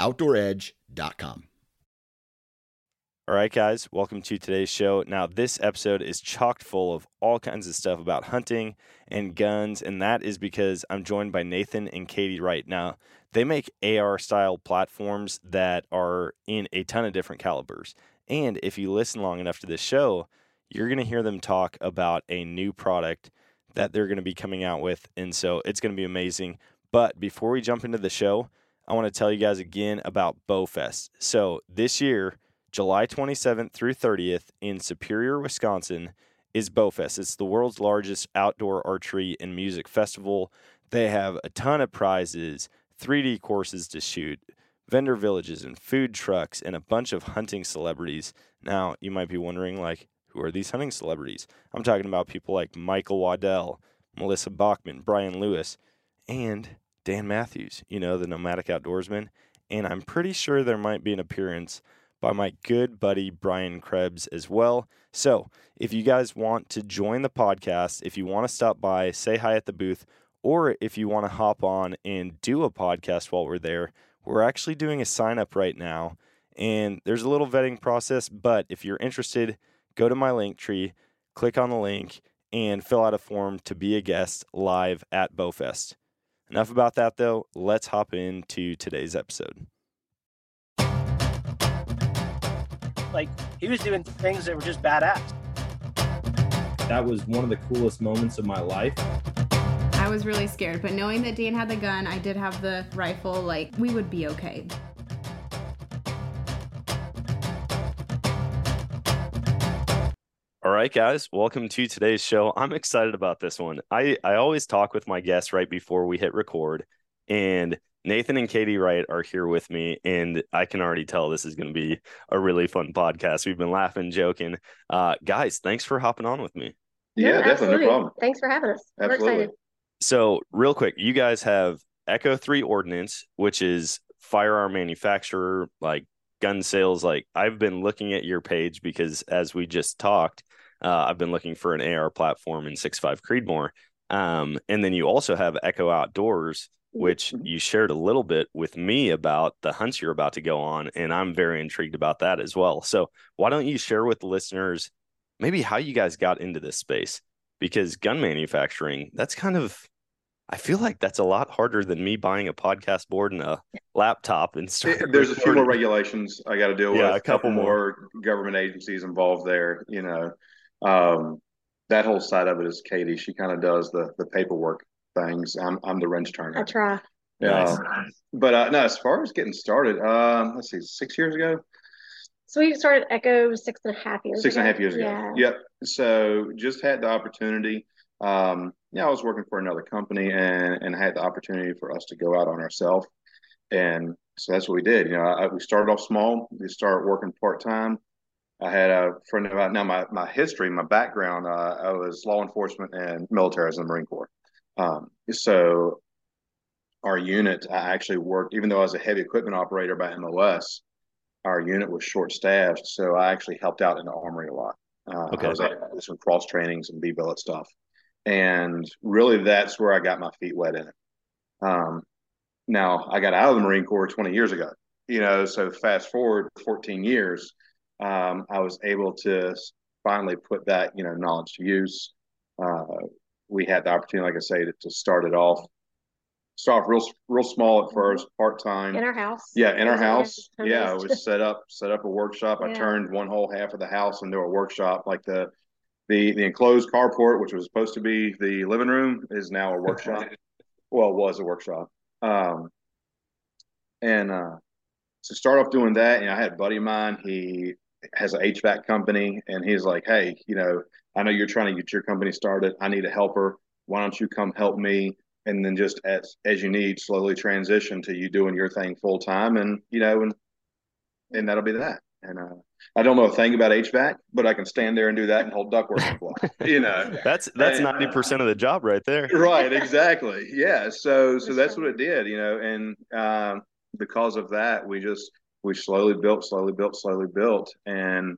OutdoorEdge.com. All right, guys, welcome to today's show. Now, this episode is chocked full of all kinds of stuff about hunting and guns, and that is because I'm joined by Nathan and Katie Wright. Now, they make AR style platforms that are in a ton of different calibers. And if you listen long enough to this show, you're going to hear them talk about a new product that they're going to be coming out with. And so it's going to be amazing. But before we jump into the show, I want to tell you guys again about BowFest. So this year, July 27th through 30th in Superior, Wisconsin, is BowFest. It's the world's largest outdoor archery and music festival. They have a ton of prizes, 3D courses to shoot, vendor villages and food trucks, and a bunch of hunting celebrities. Now, you might be wondering, like, who are these hunting celebrities? I'm talking about people like Michael Waddell, Melissa Bachman, Brian Lewis, and Dan Mathews, you know, the nomadic outdoorsman. And I'm pretty sure there might be an appearance by my good buddy Brian Krebs as well. So if you guys want to join the podcast, if you want to stop by, say hi at the booth, or if you want to hop on and do a podcast while we're there, we're actually doing a sign up right now. And there's a little vetting process, but if you're interested, go to my link tree, click on the link, and fill out a form to be a guest live at BowFest. Enough about that though. Let's hop into today's episode. Like he was doing things that were just badass. That was one of the coolest moments of my life. I was really scared, but knowing that Dan had the gun, I did have the rifle, like we would be okay. All right, guys, welcome to today's show. I'm excited about this one. I, I always talk with my guests right before we hit record, and Nathan and Katie Wright are here with me, and I can already tell this is going to be a really fun podcast. We've been laughing, joking. Uh, guys, thanks for hopping on with me. Yeah, definitely. absolutely. No problem. Thanks for having us. Absolutely. We're excited. So, real quick, you guys have Echo 3 Ordnance, which is firearm manufacturer, like gun sales. Like, I've been looking at your page because as we just talked, uh, I've been looking for an AR platform in 6.5 Creedmoor. Um, and then you also have Echo Outdoors, which you shared a little bit with me about the hunts you're about to go on. And I'm very intrigued about that as well. So, why don't you share with the listeners maybe how you guys got into this space? Because gun manufacturing, that's kind of, I feel like that's a lot harder than me buying a podcast board and a laptop and. There's a few more regulations I got to deal Yeah, with. a couple more government agencies involved there. You know, um, that whole side of it is Katie. She kind of does the the paperwork things. I'm I'm the wrench turner. I try. Yeah. But uh, no, as far as getting started, um, let's see, six years ago, So we started Echo six and a half years six and a half years ago. Yeah. Yep. So just had the opportunity. Um, yeah, I was working for another company and and had the opportunity for us to go out on ourselves, and so that's what we did. You know, I, we started off small. We started working part time. I had a friend of mine. Now, my my history, my background, uh, I was law enforcement and military as in the Marine Corps. Um, so our unit, I actually worked, even though I was a heavy equipment operator by MOS, our unit was short staffed. So I actually helped out in the armory a lot. Uh, Okay. I was at some cross trainings and B billet stuff. And really, that's where I got my feet wet in it. Um, now, I got out of the Marine Corps 20 years ago, you know, so fast forward 14 years, um, I was able to finally put that, you know, knowledge to use. Uh, we had the opportunity, like I say, to, to start it off, start off real, real small at first, part time. In our house. Yeah, in our house. yeah, Yeah, I was set up set up a workshop. I turned one whole half of the house into a workshop. Like the the the enclosed carport, which was supposed to be the living room, is now a workshop. well, it was a workshop. Um, and uh, to start off doing that, you know, I had a buddy of mine. He has an HVAC company, and he's like, "Hey, you know, I know you're trying to get your company started. I need a helper. Why don't you come help me?" And then just as as you need, slowly transition to you doing your thing full time, and you know, and and that'll be that. And uh, I don't know a thing about HVAC, but I can stand there and do that and hold ductwork on fly. You know, That's that's ninety percent of the job right there. right exactly yeah so so that's what it did you know and um because of that we just we slowly built slowly built slowly built and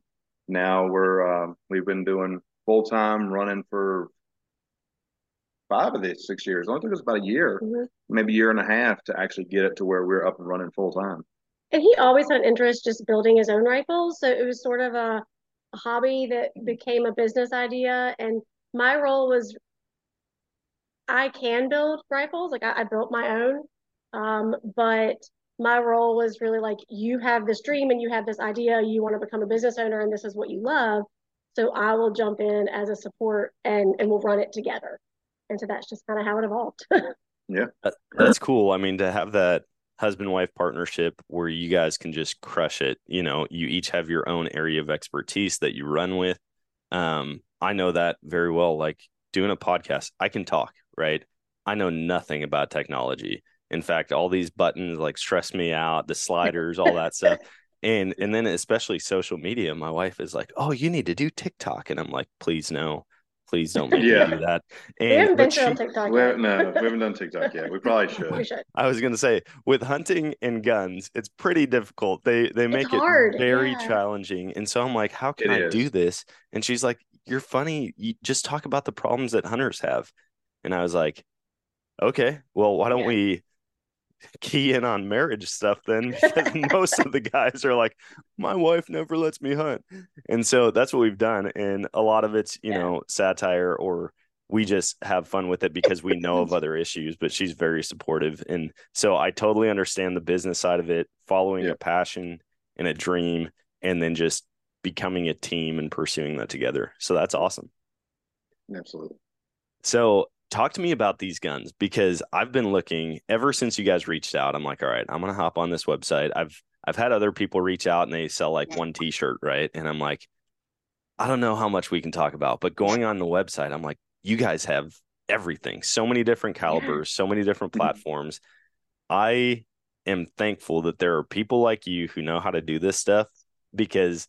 now we're um we've been doing full time running for five of the six years it only took us about a year Mhm. maybe a year and a half to actually get it to where we're up and running full time And he always had an interest just building his own rifles. So it was sort of a, a hobby that became a business idea. And my role was I can build rifles, like I, I built my own. Um, but my role was really like you have this dream and you have this idea, you want to become a business owner and this is what you love. So I will jump in as a support and and we'll run it together. And so that's just kind of how it evolved. yeah That, that's cool. I mean, to have that husband wife partnership where you guys can just crush it. You know, you each have your own area of expertise that you run with. Um, I know that very well. Like doing a podcast, I can talk, right? I know nothing about technology. In fact, all these buttons like stress me out, the sliders, all that stuff. And and then especially social media, my wife is like, "Oh, you need to do TikTok," and I'm like, "Please no, please don't make Yeah. me do that." And we haven't but ventured on TikTok yet. no we haven't done tiktok yet we probably should We should. I was gonna say with hunting and guns, it's pretty difficult. They they make hard, it very yeah. challenging, and so I'm like, how can It I is. do this? And she's like, you're funny. You just talk about the problems that hunters have, and I was like, okay, well, why don't Yeah. we key in on marriage stuff then? Because most of the guys are like, my wife never lets me hunt, and so that's what we've done, and a lot of it's you Yeah. know satire or we just have fun with it because we know of other issues but she's very supportive and so i totally understand the business side of it following Yeah. a passion and a dream and then just becoming a team and pursuing that together so that's awesome absolutely so talk to me about these guns because i've been looking ever since you guys reached out. I'm like all right i'm gonna hop on this website. I've i've had other people reach out and they sell like one t-shirt right? And i'm like i don't know how much we can talk about but going on the website i'm like you guys have everything. So many different calibers so many different Mhm. platforms. I am thankful that there are people like you who know how to do this stuff because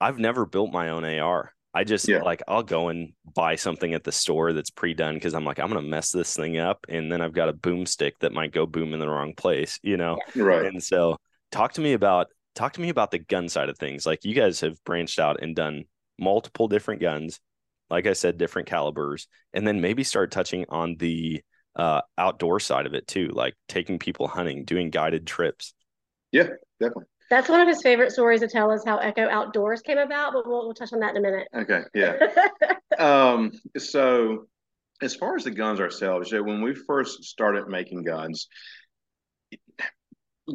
i've never built my own ar i just Yeah. like i'll go and buy something at the store that's pre-done because i'm like i'm gonna mess this thing up and then i've got a boomstick that might go boom in the wrong place you know right and so talk to me about talk to me about the gun side of things like you guys have branched out and done multiple different guns like i said different calibers and then maybe start touching on the uh, outdoor side of it too, like taking people hunting, doing guided trips. Yeah, definitely. That's one of his favorite stories to tell us how Echo Outdoors came about, but we'll, we'll touch on that in a minute. Okay, yeah. um, so as far as the guns ourselves, when we first started making guns,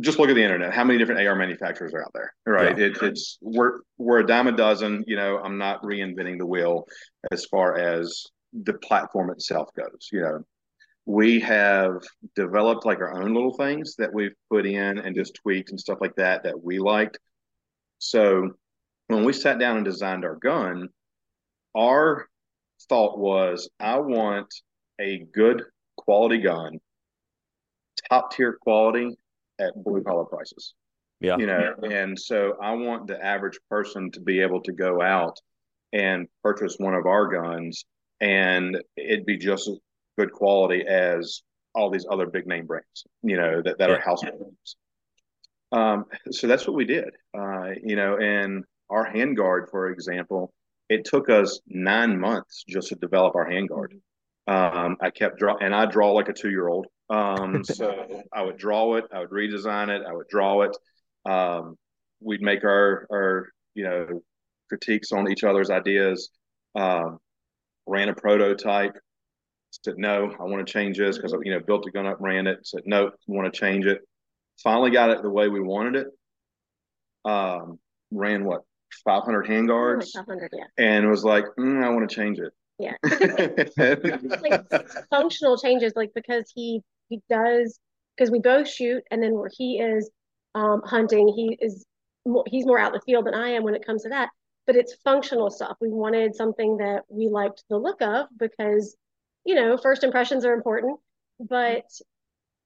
just look at the internet. How many different AR manufacturers are out there? Right? Yeah. It, it's we're we're a dime a dozen. You know, I'm not reinventing the wheel as far as the platform itself goes. You know, we have developed like our own little things that we've put in and just tweaked and stuff like that that we liked. So when we sat down and designed our gun, our thought was, I want a good quality gun, top tier quality at blue collar prices. Yeah. You know, and so I want the average person to be able to go out and purchase one of our guns and it'd be just as good quality as all these other big name brands, you know, that, that yeah. are household names. Um, so that's what we did. Uh, you know, and our handguard, for example, it took us nine months just to develop our handguard. Um, I kept draw and I draw like a two year old. Um, so I would draw it, I would redesign it, I would draw it. Um, we'd make our our you know critiques on each other's ideas. Um, ran a prototype. Said no, I want to change this because I you know built the gun up, ran it. Said no, want to change it. Finally got it the way we wanted it. Um, ran what 500 handguards, 500, yeah. and was like, mm, I want to change it. Yeah, like functional changes, like because he he does because we both shoot, and then where he is um, hunting, he is he's more out in the field than I am when it comes to that. But it's functional stuff. We wanted something that we liked the look of because you know first impressions are important, but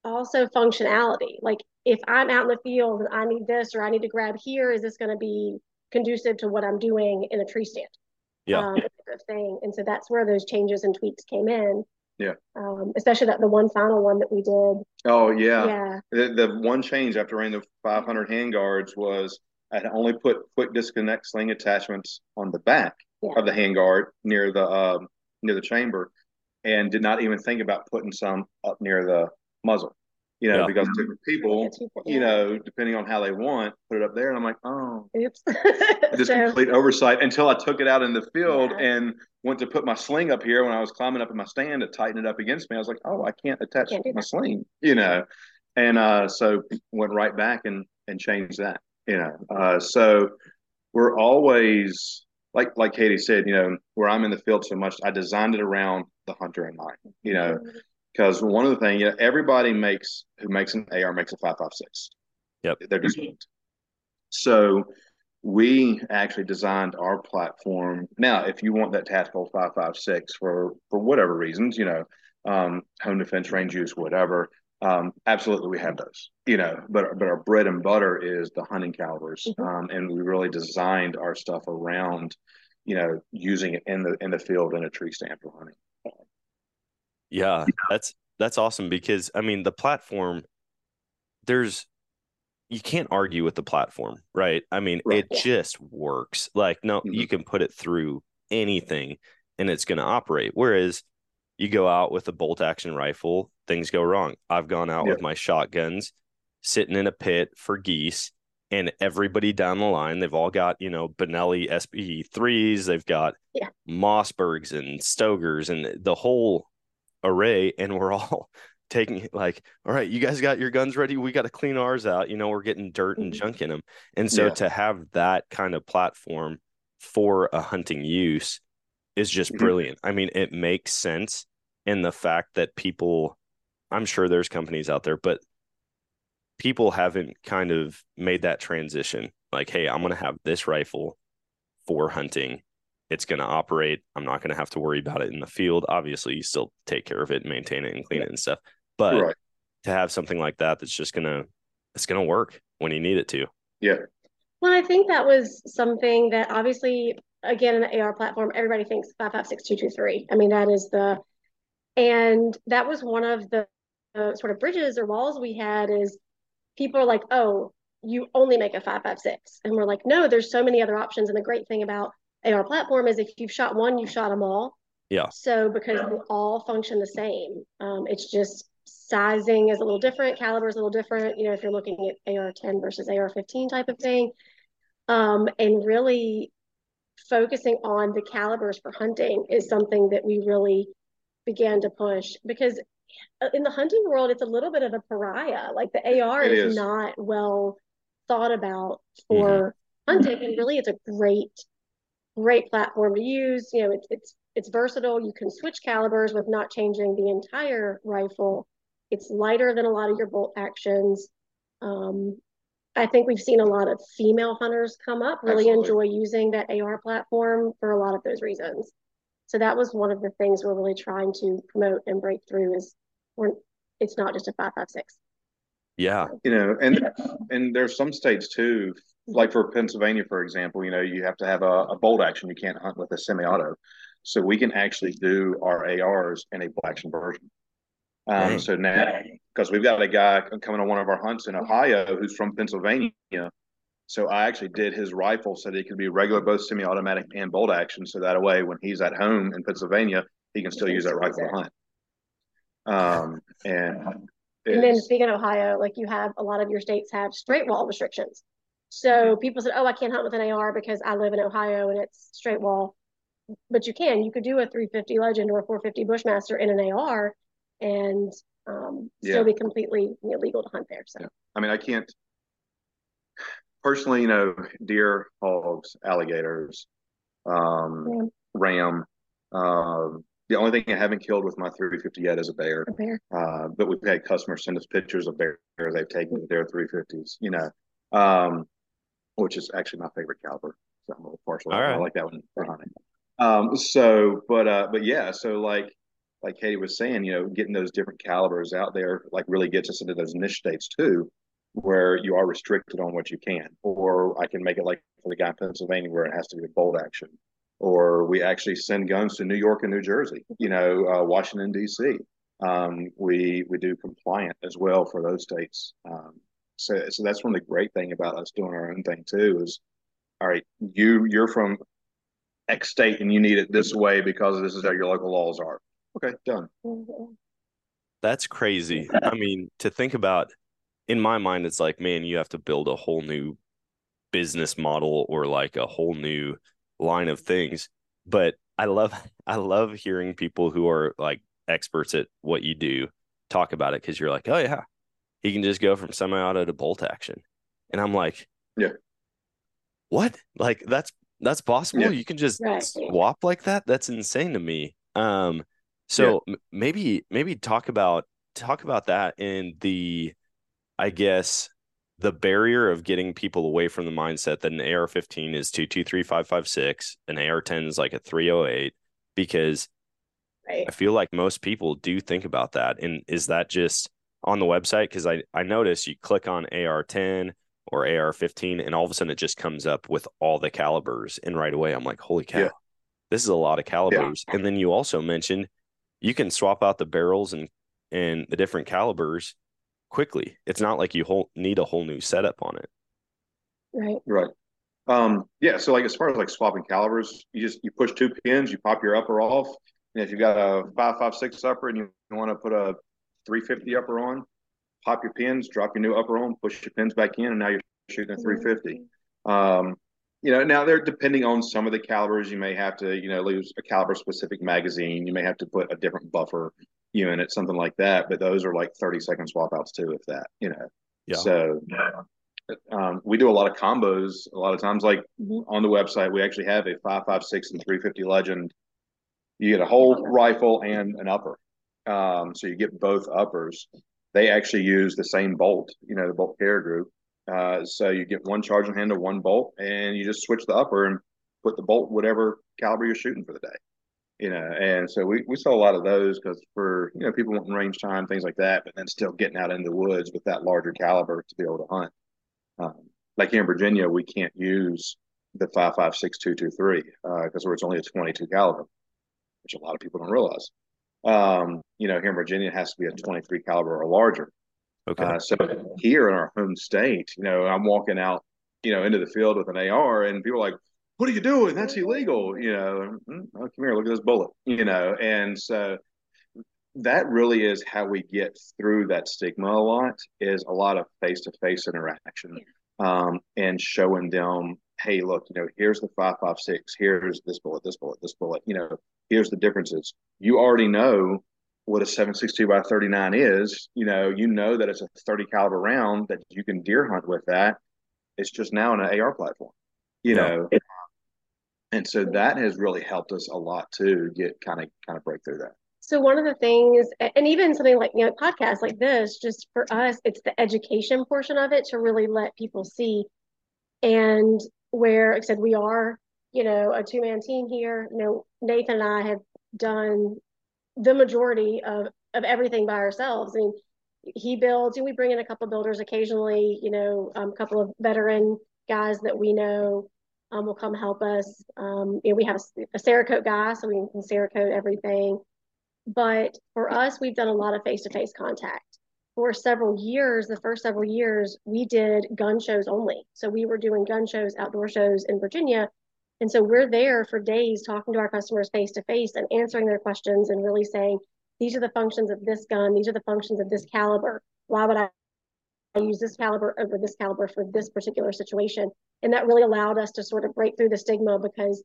also functionality. Like if I'm out in the field and I need this or I need to grab here, is this going to be conducive to what I'm doing in a tree stand? Yeah. Um, thing. And so that's where those changes and tweaks came in. Yeah. Um, especially that the one final one that we did. Oh yeah. Yeah. The, the one change after running the 500 handguards was I had only put quick disconnect sling attachments on the back yeah. of the handguard near the um, near the chamber, and did not even think about putting some up near the muzzle you know, yeah. because different people, people yeah. you know, depending on how they want, put it up there. And I'm like, oh, oops. just so, complete oversight until I took it out in the field yeah. and went to put my sling up here when I was climbing up in my stand to tighten it up against me. I was like, oh, I can't attach can't my sling, you know. And uh, so went right back and and changed that, you know. Uh, so we're always like like Katie said, you know, where I'm in the field so much, I designed it around the hunter in mind, you know. Because one of the things, you know, everybody makes who makes an AR makes a five five six. Yep, they're just so we actually designed our platform. Now, if you want that tactical five five six for for whatever reasons, you know, um, home defense, range use, whatever, um, absolutely we have those. You know, but but our bread and butter is the hunting calibers, mm-hmm. um, and we really designed our stuff around, you know, using it in the in the field in a tree stand for hunting. Yeah, that's that's awesome because I mean the platform there's you can't argue with the platform, right? I mean, right. it just works. Like no, mm-hmm. you can put it through anything and it's going to operate. Whereas you go out with a bolt action rifle, things go wrong. I've gone out yeah. with my shotguns sitting in a pit for geese and everybody down the line, they've all got, you know, Benelli SBE threes, they've got yeah. Mossbergs and Stoegers and the whole array and we're all taking like all right you guys got your guns ready we got to clean ours out you know we're getting dirt and mm-hmm. junk in them and so yeah. to have that kind of platform for a hunting use is just mm-hmm. brilliant i mean it makes sense in the fact that people i'm sure there's companies out there but people haven't kind of made that transition like hey i'm going to have this rifle for hunting it's going to operate. I'm not going to have to worry about it in the field. Obviously, you still take care of it, and maintain it, and clean yeah. it and stuff. But right. to have something like that that's just going to it's going to work when you need it to. Yeah. Well, I think that was something that obviously, again, in the AR platform, everybody thinks five five six two two three. I mean, that is the, and that was one of the uh, sort of bridges or walls we had. Is people are like, oh, you only make a five five six, and we're like, no, there's so many other options. And the great thing about AR platform is if you've shot one, you've shot them all. Yeah. So because they all function the same, um, it's just sizing is a little different, caliber is a little different. You know, if you're looking at AR-10 versus AR-15 type of thing, um, and really focusing on the calibers for hunting is something that we really began to push because in the hunting world, it's a little bit of a pariah. Like the AR is, is, not well thought about for mm-hmm. hunting, and really, it's a great, great platform to use. You know, it's it's it's versatile. You can switch calibers with not changing the entire rifle. It's lighter than a lot of your bolt actions. Um, I think we've seen a lot of female hunters come up, really Absolutely. enjoy using that AR platform for a lot of those reasons. So that was one of the things we're really trying to promote and break through is we're it's not just a five five six. Yeah. You know, and and there's some states too, like for Pennsylvania, for example, you know, you have to have a, a bolt action. You can't hunt with a semi-auto. So we can actually do our ARs in a bolt action version. Um, so now, because we've got a guy coming on one of our hunts in Ohio who's from Pennsylvania. So I actually did his rifle so that he could be regular, both semi-automatic and bolt action. So that way, when he's at home in Pennsylvania, he can still use that rifle to hunt. Um, and and then speaking of Ohio, like you have a lot of your states have straight wall restrictions. So people said, "Oh, I can't hunt with an AR because I live in Ohio and it's straight wall." But you can. You could do a 350 Legend or a 450 Bushmaster in an AR, and um, still be completely illegal to hunt there. So, yeah. I mean, I can't personally, you know, deer, hogs, alligators, um, yeah. ram. Um, the only thing I haven't killed with my 350 yet is a bear. A bear. Uh, but we've had customers send us pictures of bears they've taken with their 350s. You know, um, which is actually my favorite caliber. So I'm a little partial. Right. I like that one for hunting. Um, so, but uh, but yeah, so like like Katie was saying, you know, getting those different calibers out there like really gets us into those niche states too, where you are restricted on what you can. Or I can make it like for the guy in Pennsylvania where it has to be a bolt action. Or we actually send guns to New York and New Jersey, you know, uh, Washington D.C. Um, we we do compliant as well for those states. Um, so so that's one of the great thing about us doing our own thing too is, all right, you you're from X state and you need it this way because this is how your local laws are Okay, done. That's crazy. I mean, to think about in my mind, it's like, man, you have to build a whole new business model or like a whole new line of things. But I love I love hearing people who are like experts at what you do talk about it because you're like, oh yeah, he can just go from semi-auto to bolt action. And I'm like, yeah. What? Like that's that's possible. Yeah. You can just right. swap like that. That's insane to me. Um, so yeah. maybe maybe talk about talk about that and the I guess the barrier of getting people away from the mindset that an AR-15 is 223556, an AR-10 is like a 308 because right. I feel like most people do think about that. And is that just on the website? Because I, I notice you click on AR-10 or AR-15 and all of a sudden it just comes up with all the calibers. And right away I'm like, holy cow, yeah. this is a lot of calibers. Yeah. And then you also mentioned you can swap out the barrels and and the different calibers quickly. It's not like you whole, need a whole new setup on it. Right. Right. Um, yeah. So like as far as like swapping calibers, you just you push two pins, you pop your upper off. And if you've got a five five six upper and you want to put a three fifty upper on, pop your pins, drop your new upper on, push your pins back in, and now you're shooting a three fifty. Um, you know, now they're depending on some of the calibers, you may have to, you know, lose a caliber specific magazine. You may have to put a different buffer unit, something like that. But those are like 30 second swap outs too, if that, you know. Yeah. So um, we do a lot of combos. A lot of times, like on the website, we actually have a 556 and 350 Legend. You get a whole rifle and an upper. Um, so you get both uppers. They actually use the same bolt, you know, the bolt carrier group. Uh, so you get one charging handle, one bolt, and you just switch the upper and put the bolt whatever caliber you're shooting for the day. You know, and so we, we saw a lot of those because for you know people wanting range time, things like that, but then still getting out in the woods with that larger caliber to be able to hunt. Um, like here in Virginia, we can't use the five five six two two three because uh, it's only a twenty two caliber, which a lot of people don't realize. Um, you know, here in Virginia, it has to be a twenty three caliber or larger. Okay. Uh, so here in our home state, you know, I'm walking out, you know, into the field with an AR, and people are like, what are you doing? That's illegal. You know, "Mm, oh, come here, look at this bullet. You know, and so that really is how we get through that stigma a lot is a lot of face-to-face interaction um, and showing them hey look you know here's the 556 here's this bullet this bullet this bullet you know here's the differences you already know what a 762 by 39 is you know you know that it's a 30 caliber round that you can deer hunt with that it's just now in an ar platform you Yeah. know and so that has really helped us a lot too get kind of kind of break through that So one of the things, and even something like you know, podcasts like this, just for us, it's the education portion of it to really let people see. And where, like I said, we are, you know, a two man team here. You know, Nathan and I have done the majority of of everything by ourselves. I mean, he builds, and we bring in a couple builders occasionally. You know, um, a couple of veteran guys that we know um, will come help us. Um, you know, we have a, a Cerakote guy, so we can Cerakote everything. But for us, we've done a lot of face to face contact. For several years, the first several years, we did gun shows only. So we were doing gun shows, outdoor shows in Virginia. And so we're there for days talking to our customers face to face and answering their questions and really saying, these are the functions of this gun, these are the functions of this caliber. Why would I I use this caliber over this caliber for this particular situation. And that really allowed us to sort of break through the stigma because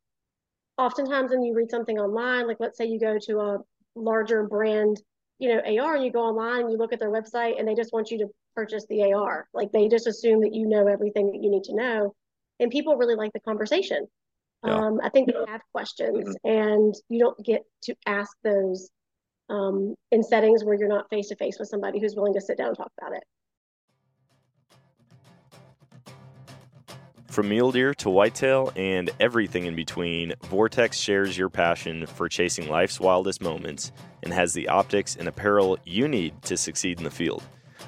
oftentimes when you read something online, like let's say you go to a larger brand, you know, AR and you go online and you look at their website and they just want you to purchase the AR. Like they just assume that you know everything that you need to know. And people really like the conversation. Yeah. Um, I think they have questions and you don't get to ask those um, in settings where you're not face to face with somebody who's willing to sit down and talk about it. From mule deer to whitetail and everything in between, Vortex shares your passion for chasing life's wildest moments and has the optics and apparel you need to succeed in the field.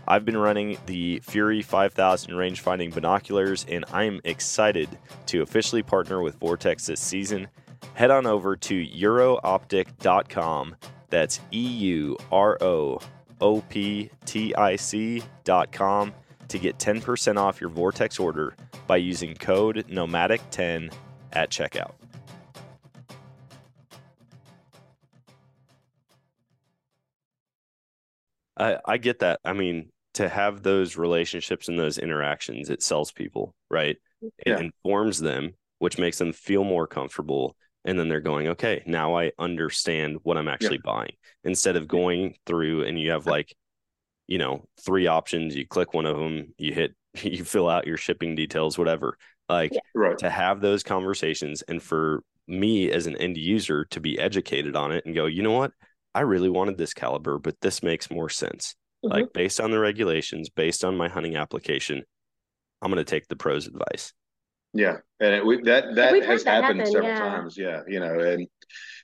I've been running the Fury 5000 range-finding binoculars, and I'm excited to officially partner with Vortex this season. Head on over to eurooptic.com. That's E U R O O P T I C.com to get 10% off your Vortex order by using code nomadic10 at checkout. I, I get that. I mean, to have those relationships and those interactions, it sells people, right? It Yeah. informs them, which makes them feel more comfortable. And then they're going, okay, now I understand what I'm actually buying instead of going through and you have like, you know, three options. You click one of them, you hit, you fill out your shipping details, whatever. Like Yeah. right to have those conversations and for me as an end user to be educated on it and go, you know what? I really wanted this caliber, but this makes more sense. Mhm. Like based on the regulations, based on my hunting application, I'm going to take the pros advice. Yeah, and it, we, that that has that happened happen, several yeah. times. Yeah, you know, and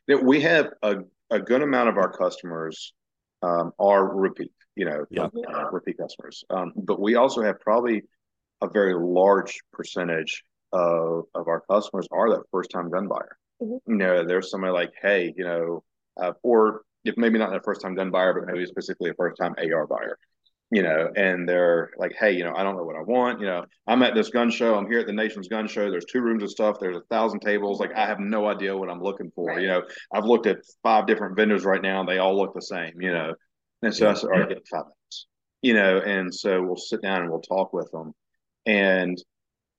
that we have a, a good amount of our customers um, are repeat, you know, Yeah. uh, repeat customers. Um, but we also have probably a very large percentage of of our customers are that first time gun buyer. Mhm. You know, there's somebody like, hey, you know, uh, or if maybe not a first time gun buyer, but maybe specifically a first time AR buyer you know, and they're like, hey, you know, I don't know what I want. You know, I'm at this gun show. I'm here at the nation's gun show. There's two rooms of stuff. There's a thousand tables. Like, I have no idea what I'm looking for. Right. You know, I've looked at five different vendors right now, and they all look the same. You know, and so I said, all right, get five minutes. You know, and so we'll sit down and we'll talk with them, and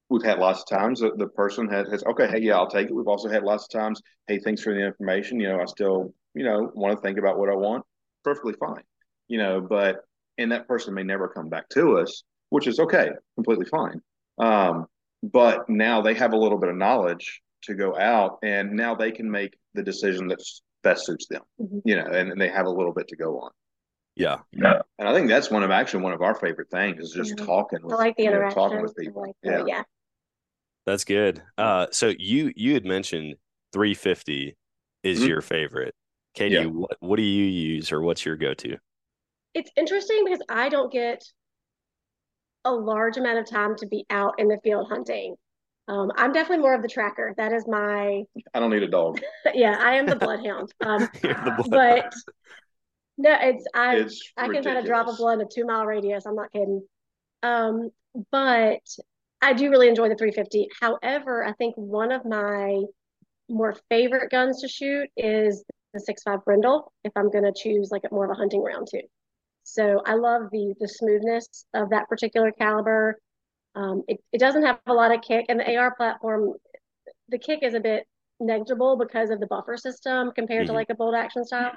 we've had lots of times that the person has, has okay, hey, yeah, I'll take it. We've also had lots of times, hey, thanks for the information. You know, I still, you know, want to think about what I want. Perfectly fine. You know, but and that person may never come back to us, which is okay, completely fine. Um, but now they have a little bit of knowledge to go out, and now they can make the decision that best suits them. Mhm. You know, and, and they have a little bit to go on. Yeah. And I think that's one of actually one of our favorite things is just Yeah. talking I like the you know, interaction. talking with people. like yeah. the- yeah. That's good. Uh, so you you had mentioned 350 is Mhm. your favorite. Katie, Yeah. what what do you use or what's your go to? It's interesting because I don't get a large amount of time to be out in the field hunting. Um, I'm definitely more of the tracker. That is my, I don't need a dog. yeah, I am the bloodhound. Um, the blood- but no, it's I It's I can kind of drop a blood in a two mile radius. I'm not kidding. Um, but I do really enjoy the 350. However, I think one of my more favorite guns to shoot is the 6.5 Grendel. if I'm going to choose like more of a hunting round too. So I love the the smoothness of that particular caliber. Um, it, it doesn't have a lot of kick, and the AR platform, the kick is a bit negligible because of the buffer system compared mm-hmm. to like a bolt action style.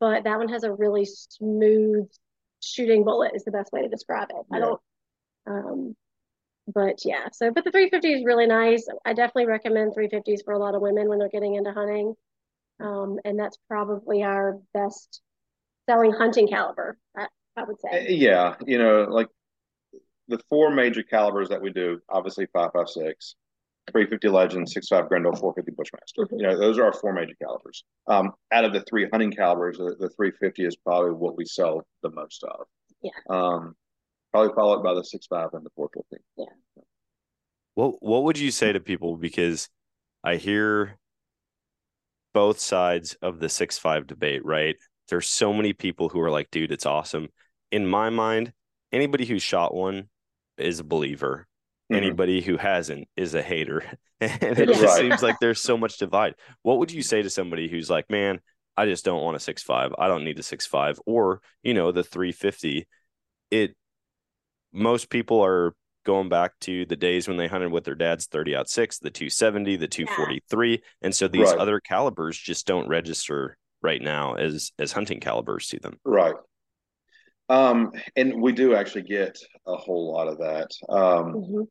But that one has a really smooth shooting bullet is the best way to describe it. Yeah. I don't um but yeah, so but the 350 is really nice. I definitely recommend 350s for a lot of women when they're getting into hunting. Um, and that's probably our best selling hunting caliber, I, I would say. Uh, yeah, you know, like the four major calibers that we do, obviously 556, 350 Legend, 65 Grendel, 450 Bushmaster. Mm-hmm. You know, those are our four major calibers. Um, out of the three hunting calibers, the, the 350 is probably what we sell the most of. Yeah. Um, probably followed by the 65 and the 450. Yeah. What What would you say to people? Because I hear both sides of the 65 debate. Right? There's so many people who are like, "Dude, it's awesome." In my mind, anybody who's shot one is a believer. Anybody who hasn't is a hater. and it just right. seems like there's so much divide. What would you say to somebody who's like, man, I just don't want a six five. I don't need a six five, or you know, the three fifty. It most people are going back to the days when they hunted with their dad's 30 aught six, the 270, the 243. Yeah. And so these right. other calibers just don't register right now as as hunting calibers to them. Right. Um, and we do actually get a whole lot of that. Um, mm-hmm.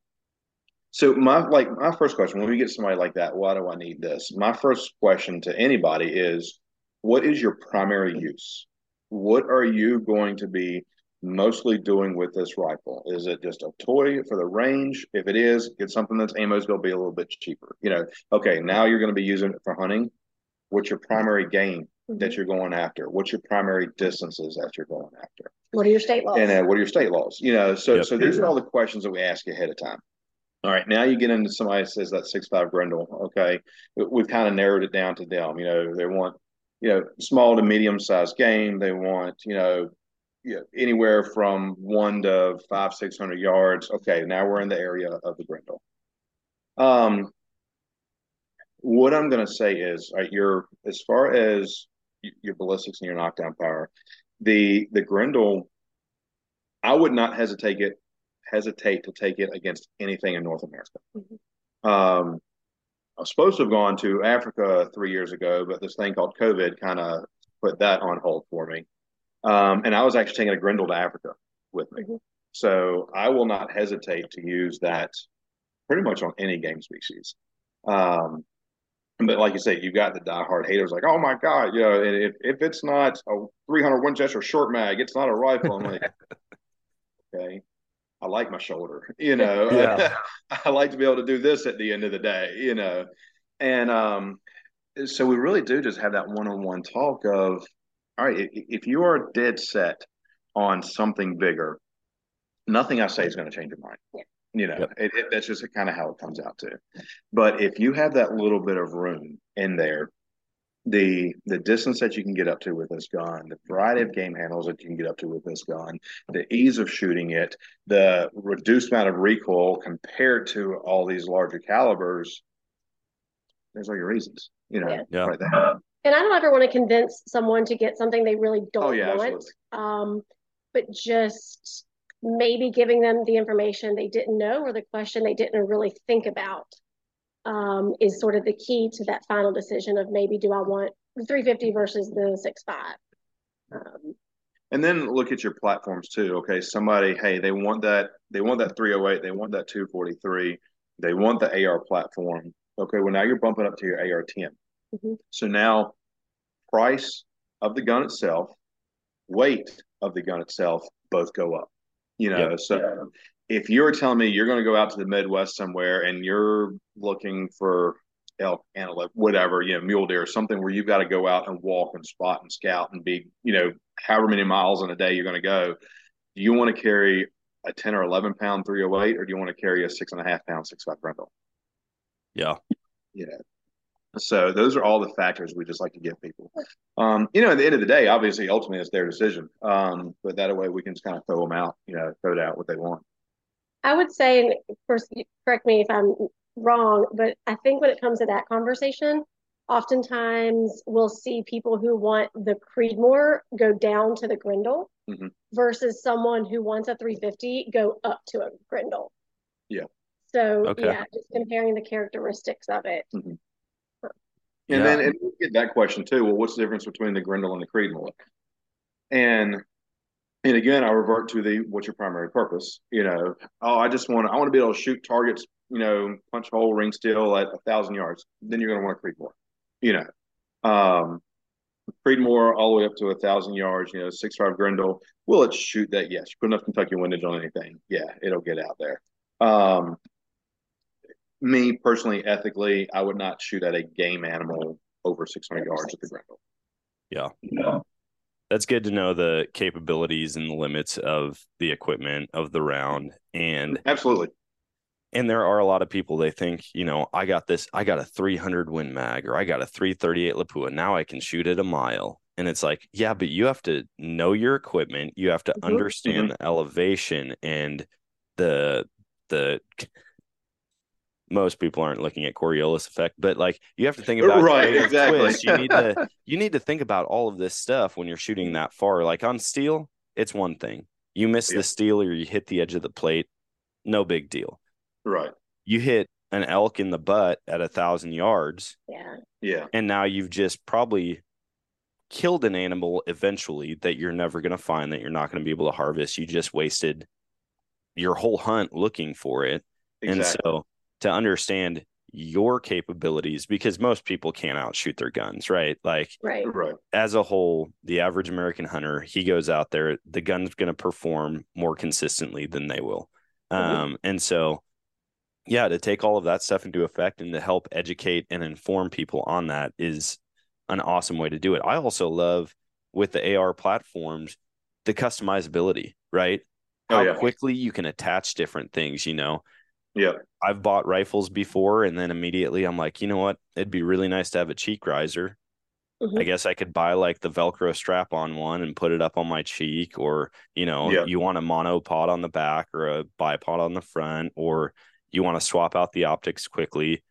So my like my first question when we get somebody like that, why do I need this? My first question to anybody is, what is your primary use? What are you going to be mostly doing with this rifle? Is it just a toy for the range? If it is, get something that's ammo is going to be a little bit cheaper. You know, okay, now you're going to be using it for hunting. What's your primary game mm-hmm. that you're going after? What's your primary distances that you're going after? What are your state laws? And uh, what are your state laws? You know, so yep. so these are all the questions that we ask ahead of time. All right, now you get into somebody that says that six five Grendel. Okay, we've kind of narrowed it down to them. You know, they want you know small to medium sized game. They want you know, you know anywhere from one to five six hundred yards. Okay, now we're in the area of the Grendel. Um, what I'm going to say is, right, you're as far as your ballistics and your knockdown power, the the Grendel, I would not hesitate it hesitate to take it against anything in North America. Mm-hmm. Um, I was supposed to have gone to Africa three years ago, but this thing called COVID kind of put that on hold for me. Um, and I was actually taking a Grendel to Africa with me. Mm-hmm. So I will not hesitate to use that pretty much on any game species. Um, but like you say, you've got the diehard haters like, oh my God, you know, if, if it's not a 300 Winchester short mag, it's not a rifle. I'm like, okay. I like my shoulder, you know. Yeah. I like to be able to do this at the end of the day, you know. And um, so we really do just have that one-on-one talk of, all right, if you are dead set on something bigger, nothing I say is going to change your mind. You know, yep. it, it, that's just kind of how it comes out to. But if you have that little bit of room in there the the distance that you can get up to with this gun, the variety of game handles that you can get up to with this gun, the ease of shooting it, the reduced amount of recoil compared to all these larger calibers, there's all your reasons, you know, yeah. right there. And I don't ever want to convince someone to get something they really don't oh, yeah, want. Um, but just maybe giving them the information they didn't know or the question they didn't really think about um, is sort of the key to that final decision of maybe do I want the 350 versus the 6.5. Um, and then look at your platforms too. Okay, somebody, hey, they want that, they want that 308, they want that 243, they want the AR platform. Okay, well now you're bumping up to your AR10. Mm-hmm. So now, price of the gun itself, weight of the gun itself, both go up. You know, yep. so if you're telling me you're going to go out to the Midwest somewhere and you're looking for elk, antelope, whatever, you know, mule deer, something where you've got to go out and walk and spot and scout and be, you know, however many miles in a day you're going to go, do you want to carry a 10 or 11 pound 308 or do you want to carry a six and a half pound six five Grendel? Yeah. Yeah. So those are all the factors we just like to give people. Um, you know, at the end of the day, obviously, ultimately, it's their decision. Um, but that way we can just kind of throw them out, you know, throw it out what they want. I would say, and of course, correct me if I'm wrong, but I think when it comes to that conversation, oftentimes we'll see people who want the Creedmoor go down to the Grendel Mhm. versus someone who wants a 350 go up to a Grendel. Yeah. So Okay. yeah, just comparing the characteristics of it. And Yeah. then and we get that question too. Well, what's the difference between the Grendel and the Creedmoor? And and again, I revert to the what's your primary purpose? You know, oh, I just want to I want to be able to shoot targets. You know, punch hole, ring steel at a thousand yards. Then you're going to want a more, You know, um, Creedmoor all the way up to a thousand yards. You know, six five Grendel. Will it shoot that? Yes. You put enough Kentucky windage on anything. Yeah, it'll get out there. Um, me personally, ethically, I would not shoot at a game animal over 600 yards at the Grendel. Yeah. That's good to know the capabilities and the limits of the equipment of the round. And Absolutely. and there are a lot of people they think, you know, I got this, I got a 300 Win Mag or I got a 338 Lapua. Now I can shoot at a mile. And it's like, yeah, but you have to know your equipment. You have to Mhm. understand the elevation and the the most people aren't looking at Coriolis effect, but like you have to think about Right, exactly. twist. You need to you need to think about all of this stuff when you're shooting that far. Like on steel, it's one thing. You miss Yeah. the steel or you hit the edge of the plate, no big deal. Right. You hit an elk in the butt at a thousand yards, Yeah. Yeah. and now you've just probably killed an animal eventually that you're never going to find that you're not going to be able to harvest. You just wasted your whole hunt looking for it. Exactly. And so to understand your capabilities, because most people can't outshoot their guns, right? Like Right. right. as a whole, the average American hunter, he goes out there, the gun's going to perform more consistently than they will. Um, and so, yeah, to take all of that stuff into effect and to help educate and inform people on that is an awesome way to do it. I also love with the AR platforms the customizability, right? Oh, How yeah. quickly you can attach different things, you know. Yeah. I've bought rifles before and then immediately I'm like, you know what? It'd be really nice to have a cheek riser. Mhm. I guess I could buy like the Velcro strap on one and put it up on my cheek, or you know, Yeah. you want a monopod on the back or a bipod on the front, or you want to swap out the optics quickly.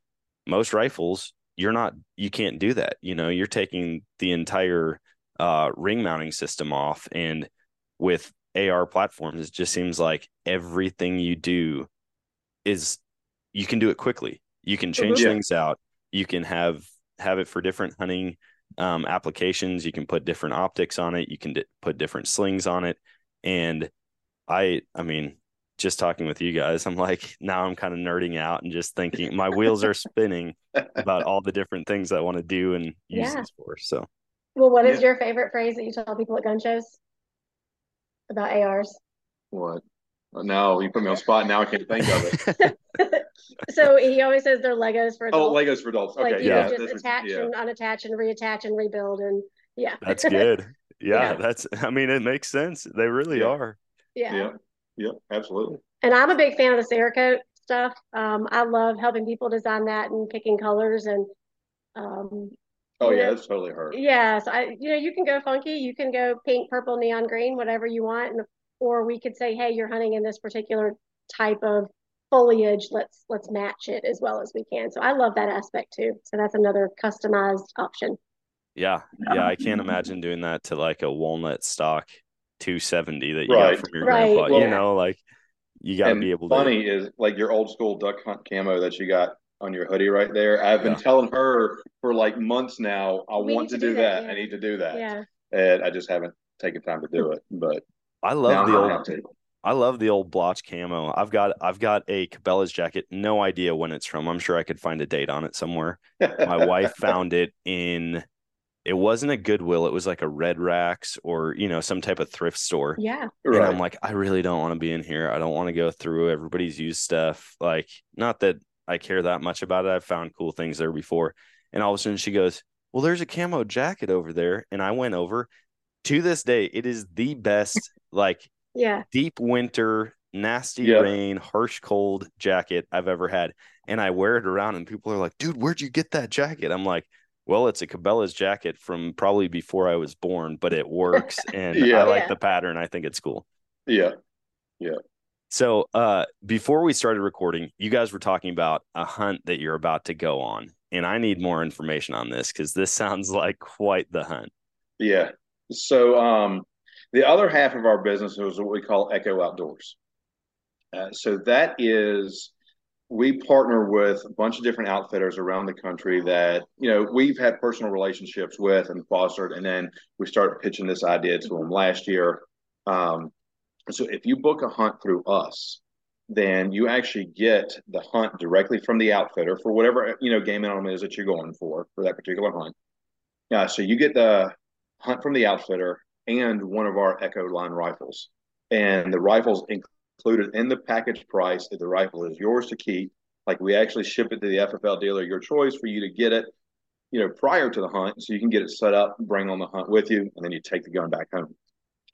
Most rifles, you're not, you can't do that. You know, you're taking the entire uh, ring mounting system off, and with AR platforms, it just seems like everything you do is you can do it quickly. You can change Yeah. things out. You can have have it for different hunting um, applications. You can put different optics on it. You can di- put different slings on it. And I, I mean, just talking with you guys, I'm like, now I'm kind of nerding out and just thinking my wheels are spinning about all the different things I want to do and use Yeah. these for. So Well, what is Yeah. your favorite phrase that you tell people at gun shows about ARs? What? No, you put me on spot. Now I can't think of it. So he always says they're Legos for Oh, adults. Legos for adults. Okay. Like you Yeah. can just This is- attach yeah. and unattach and reattach and rebuild and yeah. that's good. Yeah, Yeah. that's, I mean, it makes sense. They really Yeah. are. Yeah. Yeah. Yeah. Absolutely. And I'm a big fan of the Cerakote stuff. Um, I love helping people design that and picking colors and um, Oh yeah, know, that's totally her. yeah. So I, you know, you can go funky, you can go pink, purple, neon green, whatever you want, and or we could say, hey, you're hunting in this particular type of foliage. Let's let's match it as well as we can. So I love that aspect too. So that's another customized option. Yeah. Yeah. I can't imagine doing that to like a walnut stock 270 that you Right. got from your Right, grandpa. yeah. You know, like you got to be able to. funny is like your old school duck hunt camo that you got on your hoodie right there. I've been Yeah. telling her for like months now. I We want to to do do that, that. yeah. I need to do that, Yeah. and I just haven't taken time to do it. But I now love the I old. I love the old blotch camo. I've got I've got a Cabela's jacket. No idea when it's from. I'm sure I could find a date on it somewhere. My wife found it in. It wasn't a Goodwill. It was like a Red Racks or you know some type of thrift store. Yeah. And I'm like, I really don't want to be in here. I don't want to go through everybody's used stuff. Like, not that I care that much about it. I've found cool things there before. And all of a sudden she goes, Well, there's a camo jacket over there. And I went over. To this day, it is the best, like Yeah. deep winter, nasty Yep. rain, harsh cold jacket I've ever had. And I wear it around, and people are like, dude, where'd you get that jacket? I'm like, well, it's a Cabela's jacket from probably before I was born, but it works. And Yeah. I like Yeah. the pattern. I think it's cool. Yeah, yeah. So, uh, before we started recording, you guys were talking about a hunt that you're about to go on, and I need more information on this because this sounds like quite the hunt. Yeah. So, um, the other half of our business is what we call Echo Outdoors. Uh, so that is we partner with a bunch of different outfitters around the country that you know we've had personal relationships with and fostered and then we started pitching this idea to them last year um, so if you book a hunt through us then you actually get the hunt directly from the outfitter for whatever you know game animal is that you're going for for that particular hunt yeah so you get the hunt from the outfitter and one of our echo line rifles and the rifles included in the package price that the rifle is yours to keep. Like we actually ship it to the FFL dealer, your choice for you to get it, you know, prior to the hunt, so you can get it set up, bring on the hunt with you, and then you take the gun back home.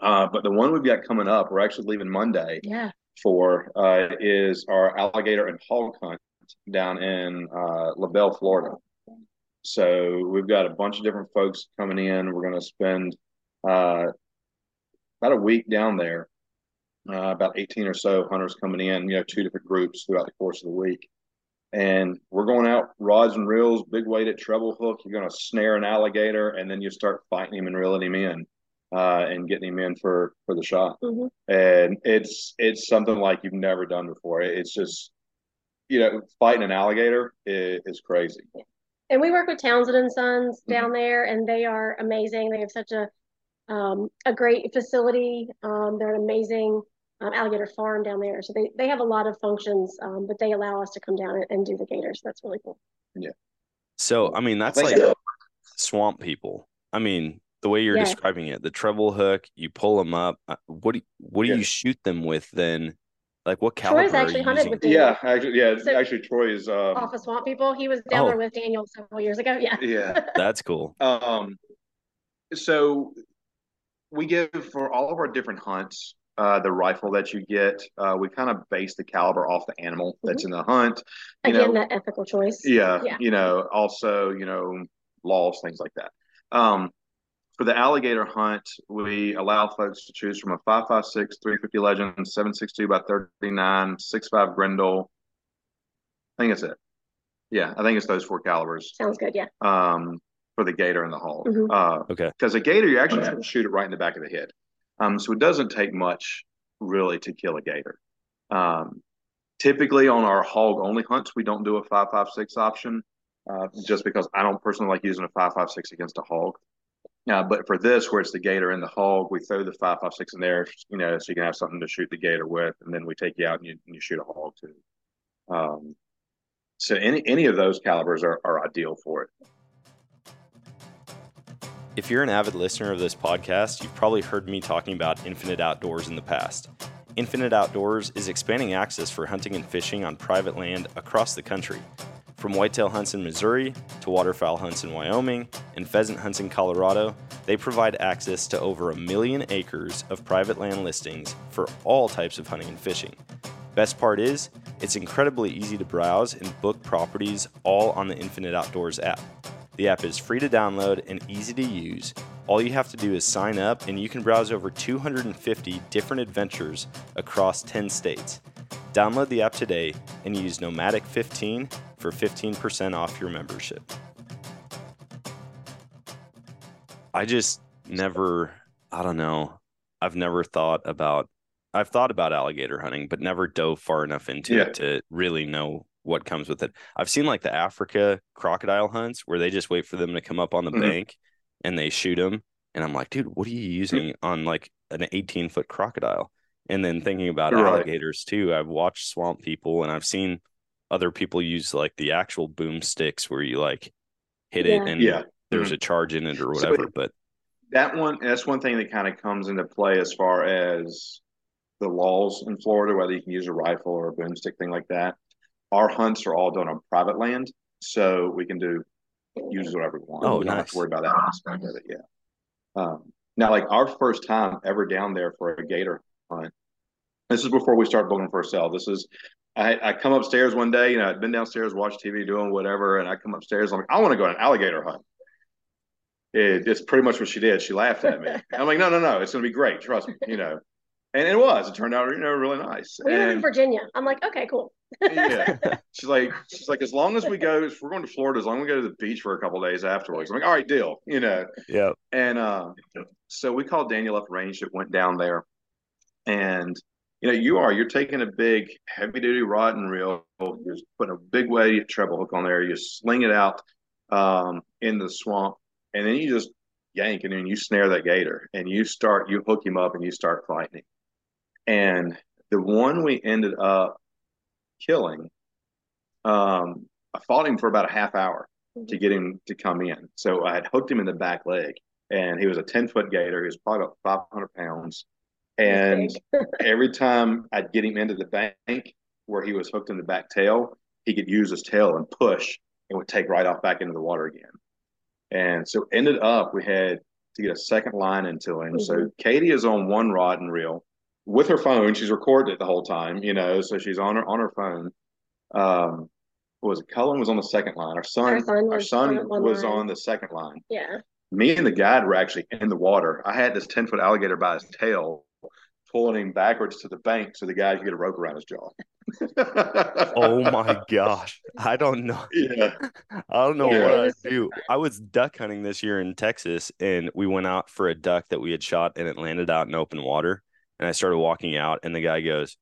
Uh, but the one we've got coming up, we're actually leaving Monday. Yeah. For uh, is our alligator and hog hunt down in uh, LaBelle, Florida. So we've got a bunch of different folks coming in. We're going to spend uh, about a week down there uh, about 18 or so hunters coming in, you know, two different groups throughout the course of the week. And we're going out rods and reels, big weighted treble hook. You're going to snare an alligator, and then you start fighting him and reeling him in, uh, and getting him in for for the shot. Mm-hmm. And it's it's something like you've never done before. It's just, you know, fighting an alligator is, is crazy. And we work with Townsend and Sons mm-hmm. down there, and they are amazing. They have such a um, a great facility. Um, they're an amazing um, alligator farm down there. So they, they have a lot of functions, um, but they allow us to come down and, and, do the gators. That's really cool. Yeah. So, I mean, that's like swamp people. I mean, the way you're yeah. describing it, the treble hook, you pull them up. Uh, what do what do yeah. you shoot them with then? Like what caliber? Troy's actually hunted with Daniel. Yeah, actually, yeah, so actually, Troy is um, off of Swamp People. He was down oh. there with Daniel several years ago. Yeah, yeah, that's cool. Um, so we give for all of our different hunts uh, the rifle that you get. Uh, we kind of base the caliber off the animal that's mm-hmm. in the hunt. You Again, know, that ethical choice. Yeah, yeah, you know, also, you know, laws, things like that. Um, for the alligator hunt, we allow folks to choose from a 5.56, 350 Legend, 7.62 by 39, 6.5 Grendel. I think that's it. Yeah, I think it's those four calibers. Sounds good. Yeah. Um, for the gator and the hog. Mm-hmm. Uh, okay. Because a gator, you actually okay. shoot it right in the back of the head. Um, so it doesn't take much really to kill a gator. Um, typically on our hog only hunts, we don't do a 5.56 option uh, just because I don't personally like using a 5.56 against a hog. Uh, but for this, where it's the gator and the hog, we throw the 5.56 in there, you know, so you can have something to shoot the gator with, and then we take you out and you, and you shoot a hog too. Um, so any any of those calibers are, are ideal for it. If you're an avid listener of this podcast, you've probably heard me talking about Infinite Outdoors in the past. Infinite Outdoors is expanding access for hunting and fishing on private land across the country. From whitetail hunts in Missouri to waterfowl hunts in Wyoming and pheasant hunts in Colorado, they provide access to over a million acres of private land listings for all types of hunting and fishing. Best part is, it's incredibly easy to browse and book properties all on the Infinite Outdoors app. The app is free to download and easy to use. All you have to do is sign up, and you can browse over 250 different adventures across 10 states. Download the app today and use Nomadic15 for 15% off your membership. I just never, I don't know, I've never thought about, I've thought about alligator hunting, but never dove far enough into yeah. it to really know what comes with it. I've seen like the Africa crocodile hunts where they just wait for them to come up on the mm-hmm. bank and they shoot them. And I'm like, dude, what are you using on like an 18 foot crocodile? And then thinking about alligators too, I've watched swamp people and I've seen other people use like the actual boom sticks where you like hit yeah. it and yeah. there's mm-hmm. a charge in it or whatever. So but that one, that's one thing that kind of comes into play as far as the laws in Florida, whether you can use a rifle or a boomstick, thing like that our hunts are all done on private land, so we can do use whatever we want. Oh, we don't have to worry about that aspect of it. Yeah. Um, now, like our first time ever down there for a gator hunt. This is before we started booking for a sale. This is I, I come upstairs one day, you know, I'd been downstairs, watch TV, doing whatever, and I come upstairs. I'm like, I want to go on an alligator hunt. It, it's pretty much what she did. She laughed at me. I'm like, no, no, no, it's going to be great. Trust me, you know. and it was. It turned out, you know, really nice. We live in Virginia. I'm like, okay, cool. yeah. She's like, she's like, as long as we go, if we're going to Florida, as long as we go to the beach for a couple of days afterwards. I'm like, all right, deal. You know. Yeah. And uh, so we called Daniel up range. It went down there, and you know, you are you're taking a big heavy duty rod and reel. You're putting a big weight treble hook on there. You sling it out um, in the swamp, and then you just yank and then you snare that gator and you start you hook him up and you start fighting him. And the one we ended up killing, um, I fought him for about a half hour to get him to come in. So I had hooked him in the back leg, and he was a 10 foot gator. He was probably about 500 pounds. And every time I'd get him into the bank where he was hooked in the back tail, he could use his tail and push and would take right off back into the water again. And so ended up we had to get a second line into him. So Mhm. Katie is on one rod and reel with her phone. She's recorded it the whole time, you know, so she's on her on her phone. Um what was it? Cullen was on the second line. Our son, Our son our was son on was on the second line Yeah. me and the guide were actually in the water. I had this 10 foot alligator by his tail, pulling him backwards to the bank so the guy could get a rope around his jaw. Oh my gosh. I don't know. Yeah. I don't know Yeah. what I'd do. I was duck hunting this year in Texas and we went out for a duck that we had shot and it landed out in open water. And I started walking out and the guy goes,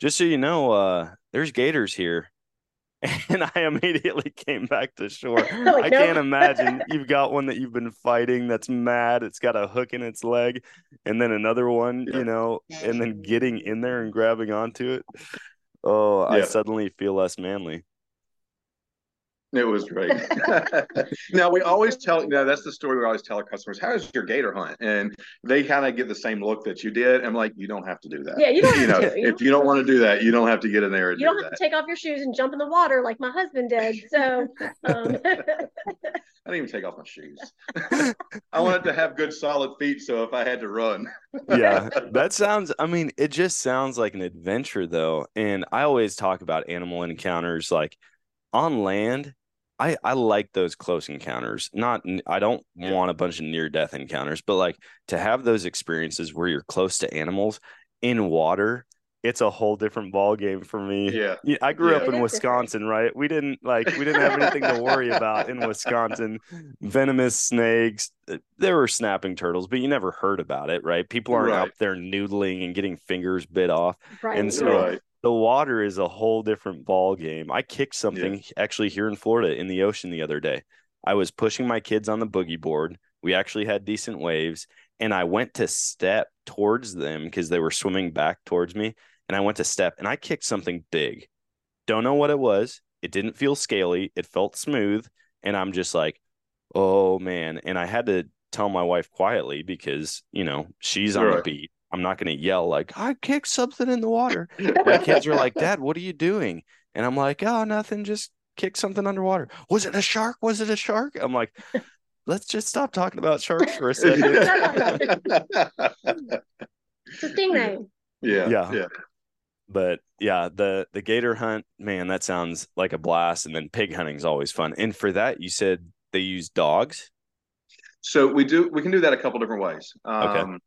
Just so you know, uh, there's gators here. And I immediately came back to shore. Like, oh, I can't imagine you've got one that you've been fighting that's mad. It's got a hook in its leg, and then another one, you know, and then getting in there and grabbing onto it. Oh, I suddenly feel less manly. It was great. now we always tell you know that's the story we always tell our customers. How is your gator hunt? And they kind of get the same look that you did. I'm like, you don't have to do that. Yeah, you don't you have know, to. You if you don't want to do that, you don't have to get in there and You do don't have that. to take off your shoes and jump in the water like my husband did. So, um, I didn't even take off my shoes. I wanted to have good solid feet, so if I had to run, yeah, that sounds, I mean, it just sounds like an adventure though. And I always talk about animal encounters like on land. I, I like those close encounters. Not, I don't want a bunch of near death encounters, but like to have those experiences where you're close to animals in water, it's a whole different ball game for me. Yeah. Yeah, I grew Yeah. up in. Wisconsin, right? We didn't like we didn't have anything to worry about in Wisconsin. Venomous snakes, uh, there were snapping turtles, but you never heard about it, right? People aren't Right. out there noodling and getting fingers bit off. right. And so right. The water is a whole different ball game. I kicked something actually here in Florida in the ocean the other day. I was pushing my kids on the boogie board. We actually had decent waves, and I went to step towards them because they were swimming back towards me. And I went to step and I kicked something big. Don't know what it was. It didn't feel scaly. It felt smooth. And I'm just like, oh man. And I had to tell my wife quietly because, you know, she's on the beat. I'm not going to yell like, I kicked something in the water. My kids are like, Dad, what are you doing? And I'm like, oh, nothing. Just kick something underwater. Was it a shark? Was it a shark? I'm like, let's just stop talking about sharks for a second. It's a stingray. yeah, Yeah. yeah. but yeah, the the gator hunt, man, that sounds like a blast. And then pig hunting is always fun. And for that, you said they use dogs. So we do we can do that a couple different ways. Um, Okay.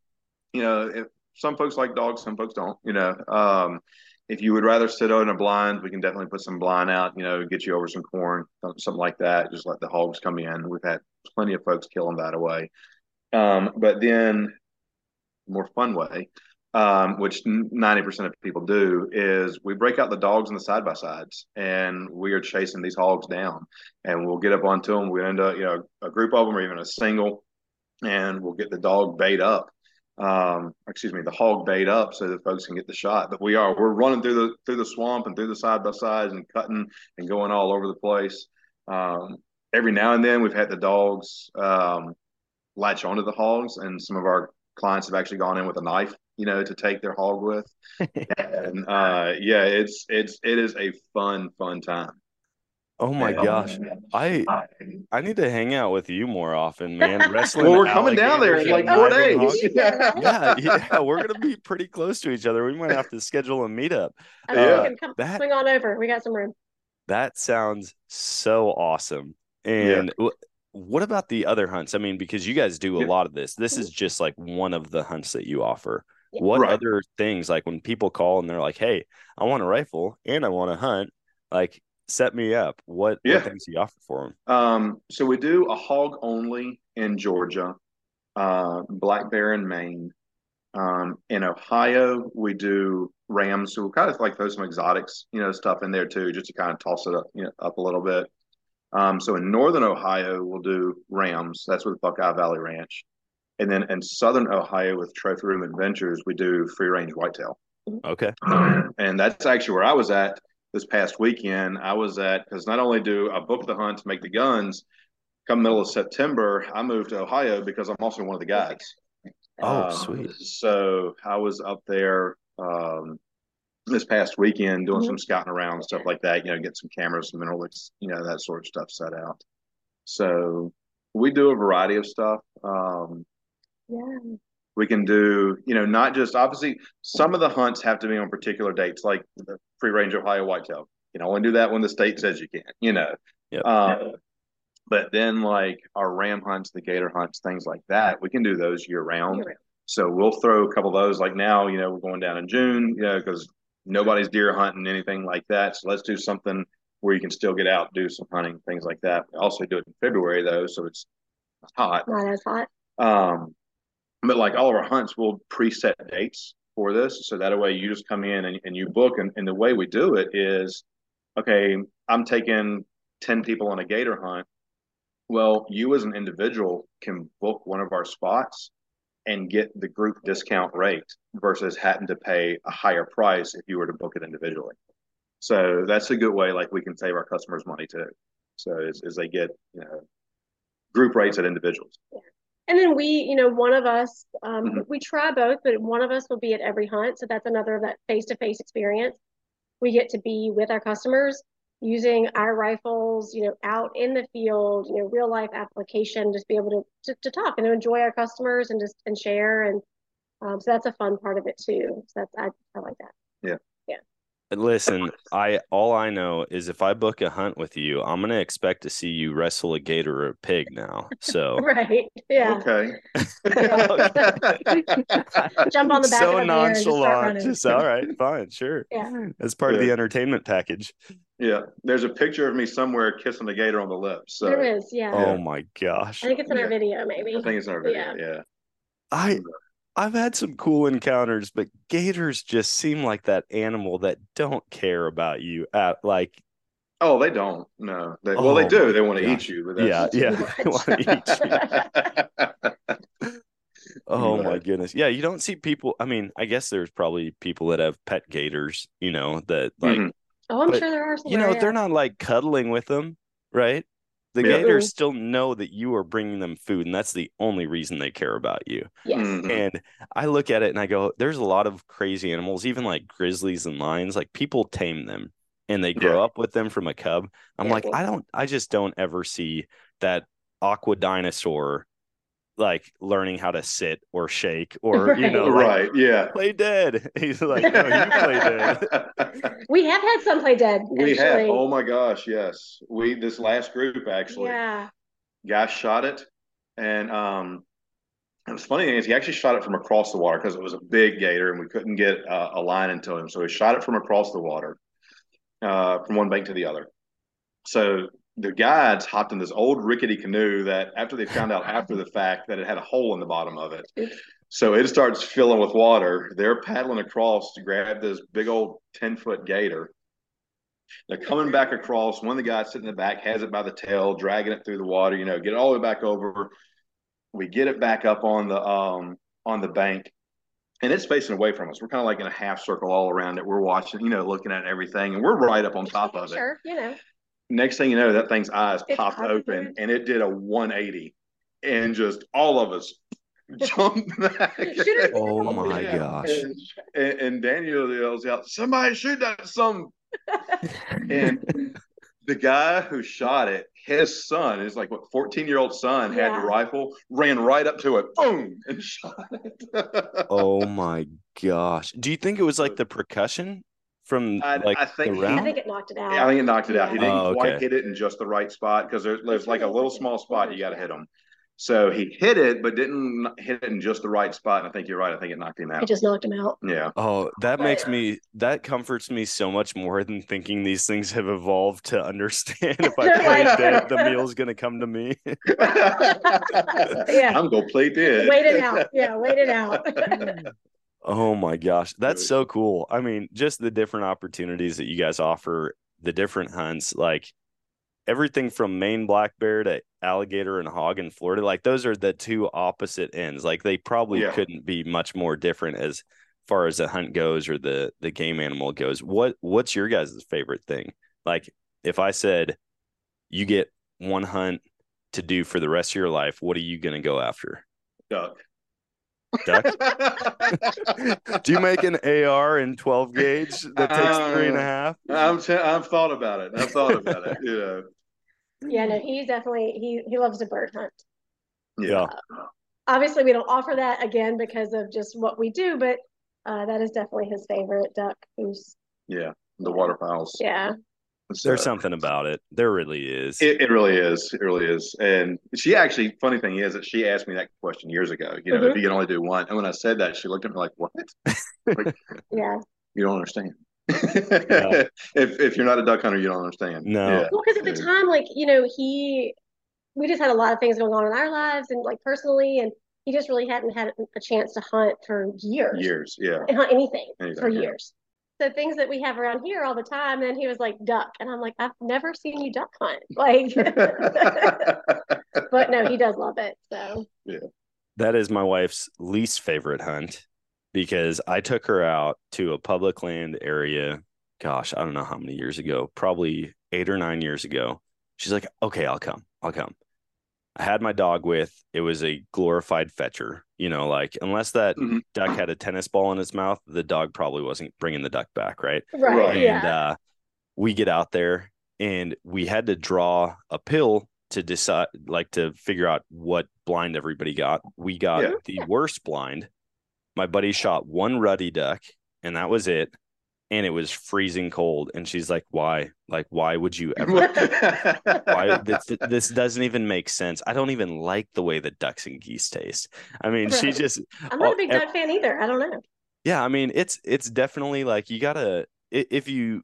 You know, if some folks like dogs, some folks don't. You know, um, if you would rather sit on a blind, we can definitely put some blind out. You know, get you over some corn, something like that. Just let the hogs come in. We've had plenty of folks killing that away. Um, but then, more fun way, um, which ninety percent of people do, is we break out the dogs and the side by sides, and we are chasing these hogs down, and we'll get up onto them. We end up, you know, a group of them or even a single, and we'll get the dog bait up. Um, excuse me, the hog bait up so that folks can get the shot. But we are we're running through the through the swamp and through the side by sides and cutting and going all over the place. Um, every now and then we've had the dogs um, latch onto the hogs, and some of our clients have actually gone in with a knife, you know, to take their hog with. and uh, yeah, it's it's it is a fun fun time. Oh my Yeah. gosh. I I need to hang out with you more often, man. Wrestling. Well, we're coming down there in like four days. hogs. Yeah, yeah, we're gonna be pretty close to each other. We might have to schedule a meetup. I Yeah. think we can come that swing on over. We got some room. that sounds so awesome. And wh- what about the other hunts? I mean, because you guys do a Yeah. lot of this. This is just like one of the hunts that you offer. What Right. other things like when people call and they're like, "Hey, I want a rifle and I want to hunt," like set me up. What, Yeah. what things do you offer for them? Um, so we do a hog only in Georgia, uh, black bear in Maine. Um, in Ohio, we do rams. So we'll kind of like throw some exotics, you know, stuff in there too, just to kind of toss it up, you know, up a little bit. Um, so in northern Ohio, we'll do rams. That's with Buckeye Valley Ranch. And then in southern Ohio with Trophy Room Adventures, we do free range whitetail. Okay. and that's actually where I was at this past weekend. I was at because not only do I book the hunt to make the guns, come middle of September, I moved to Ohio because I'm also one of the guides. Oh, Um, sweet. So I was up there um, this past weekend doing Mhm. some scouting around and stuff like that. You know, get some cameras, some mineral, licks, you know, that sort of stuff set out. So we do a variety of stuff. Um, Yeah. We can do, you know, not just obviously some of the hunts have to be on particular dates, like the free range Ohio whitetail. You know only do that when the state says you can, you know. Yep. Um, but then like our ram hunts, the gator hunts, things like that, we can do those year round. Year-round. So we'll throw a couple of those. Like now, you know, we're going down in June, you know, because nobody's deer hunting anything like that. So let's do something where you can still get out, do some hunting, things like that. We also do it in February though, so it's hot. Not as hot. Um, but like all of our hunts, we'll preset dates for this. So that way you just come in and, and you book. And, and the way we do it is, okay, I'm taking 10 people on a gator hunt. Well, you as an individual can book one of our spots and get the group discount rate versus having to pay a higher price if you were to book it individually. So that's a good way, like we can save our customers money too. So as, as they get, you know, group rates at individuals. And then we, you know, one of us, um, Mhm. we try both, but one of us will be at every hunt. So that's another of that face-to-face experience. We get to be with our customers using our rifles, you know, out in the field, you know, real life application, just be able to, to, to talk and enjoy our customers and just and share. And um, so that's a fun part of it too. So that's, I, I like that. Yeah. Listen, I all I know is if I book a hunt with you, I'm gonna expect to see you wrestle a gator or a pig now. So Right. Yeah. Okay. Jump on the back so of the bear and just start nonchalant. Just all right, fine, sure. Yeah. That's part of the entertainment package. Yeah, there's a picture of me somewhere kissing a gator on the lips. So There is. Yeah. Oh my gosh. I think it's in our video, maybe. I think it's in our video. Yeah. Yeah. I I've had some cool encounters, but gators just seem like that animal that don't care about you at like Oh, they don't. No. They, well, they Oh do. They want to gosh. eat you. But yeah, that's, yeah. they wanna eat you. Oh my goodness. Yeah, you don't see people. I mean, I guess there's probably people that have pet gators, you know, that like, Mhm. Oh, I'm But, sure there are some. you know, they're not like cuddling with them, right? The Yeah. gators still know that you are bringing them food, and that's the only reason they care about you. Yes. Mhm. And I look at it and I go, there's a lot of crazy animals, even like grizzlies and lions. Like people tame them and they grow Yeah. up with them from a cub. I'm Yeah. like, I don't, I just don't ever see that aqua dinosaur like learning how to sit or shake or, you know, like, right. Yeah. play dead. He's like, no, you play dead. We have had some play dead. we have. Oh my gosh. Yes. We, this last group actually, Yeah. guy shot it. And, um, it was funny thing is he actually shot it from across the water because it was a big gator and we couldn't get uh, a line into him. So he shot it from across the water, uh, from one bank to the other. So the guides hopped in this old rickety canoe that after they found out after the fact that it had a hole in the bottom of it. So it starts filling with water. They're paddling across to grab this big old 10 foot gator. They're coming back across. One of the guys sitting in the back has it by the tail, dragging it through the water, you know, get it all the way back over. We get it back up on the um on the bank and it's facing away from us. We're kind of like in a half circle all around it. We're watching, you know, looking at everything, and we're right up on top of it. Sure. You know. Next thing you know, that thing's eyes It's popped popped open open. and it did a 180 and just all of us jumped back. Oh my Yeah. gosh. And, and Daniel yells out, somebody shoot that some. and the guy who shot it, his son, his like what 14 year old son had Yeah. the rifle, ran right up to it, boom, and shot it. Oh my gosh. Do you think it was like the percussion from I- like I think the he- I think it knocked it out. Yeah, I think it knocked it out. He didn't Oh, quite hit it in just the right spot because there's, there's like a little small spot you got to hit him. So he hit it, but didn't hit it in just the right spot. And I think you're right. I think it knocked him out. It just knocked him out. Yeah. Oh, that But- makes me that comforts me so much more than thinking these things have evolved to understand if I play Right. dead, the meal's gonna come to me. Yeah. I'm gonna play dead. Wait it out. Yeah, wait it out. Oh my gosh, that's so cool. I mean, just the different opportunities that you guys offer, the different hunts, like everything from Maine black bear to alligator and hog in Florida, like those are the two opposite ends. Like they probably Yeah. couldn't be much more different as far as the hunt goes or the the game animal goes. What what's your guys' favorite thing? Like if I said you get one hunt to do for the rest of your life, what are you gonna go after? Duck. Duck? Do you make an AR in 12 gauge that takes three and Uh, half? I'm t- I've thought about it. I've thought about it. You know. yeah, no, he's definitely he he loves a bird hunt. Yeah. Obviously, we don't offer that again because of just what we do, but uh, that is definitely his favorite duck. Who's Yeah. The waterfowls. yeah, It's, There's something about it. There really is. It, it really is. It really is. And she actually, funny thing is that she asked me that question years ago. You know, Mhm. if you can only do one, and when I said that, she looked at me like, "What? Like, yeah. you don't understand." if if you're not a duck hunter, you don't understand. No. Yeah. Well, because at the time, like you know, he we just had a lot of things going on in our lives and like personally, and he just really hadn't had a chance to hunt for years. Years. Yeah. and hunt anything Anything, for yeah. years. So things that we have around here all the time. Then he was like duck, and I'm like, I've never seen you duck hunt. Like, but no, he does love it. So yeah. That is my wife's least favorite hunt because I took her out to a public land area. Gosh, I don't know how many years ago, probably eight or nine years ago. She's like, okay, I'll come. I'll come. I had my dog with. It was a glorified fetcher. You know, like unless that Mhm. duck had a tennis ball in its mouth, the dog probably wasn't bringing the duck back, right? right, Right. yeah, and uh, we get out there and we had to draw a pill to decide like to figure out what blind everybody got we got Yeah. the worst blind my buddy shot one ruddy duck and that was it and it was freezing cold and she's like why like why would you ever why this, this doesn't even make sense i don't even like the way the ducks and geese taste i mean she just I'm not a big duck fan either. I don't know. yeah, I mean it's it's definitely like you gotta if you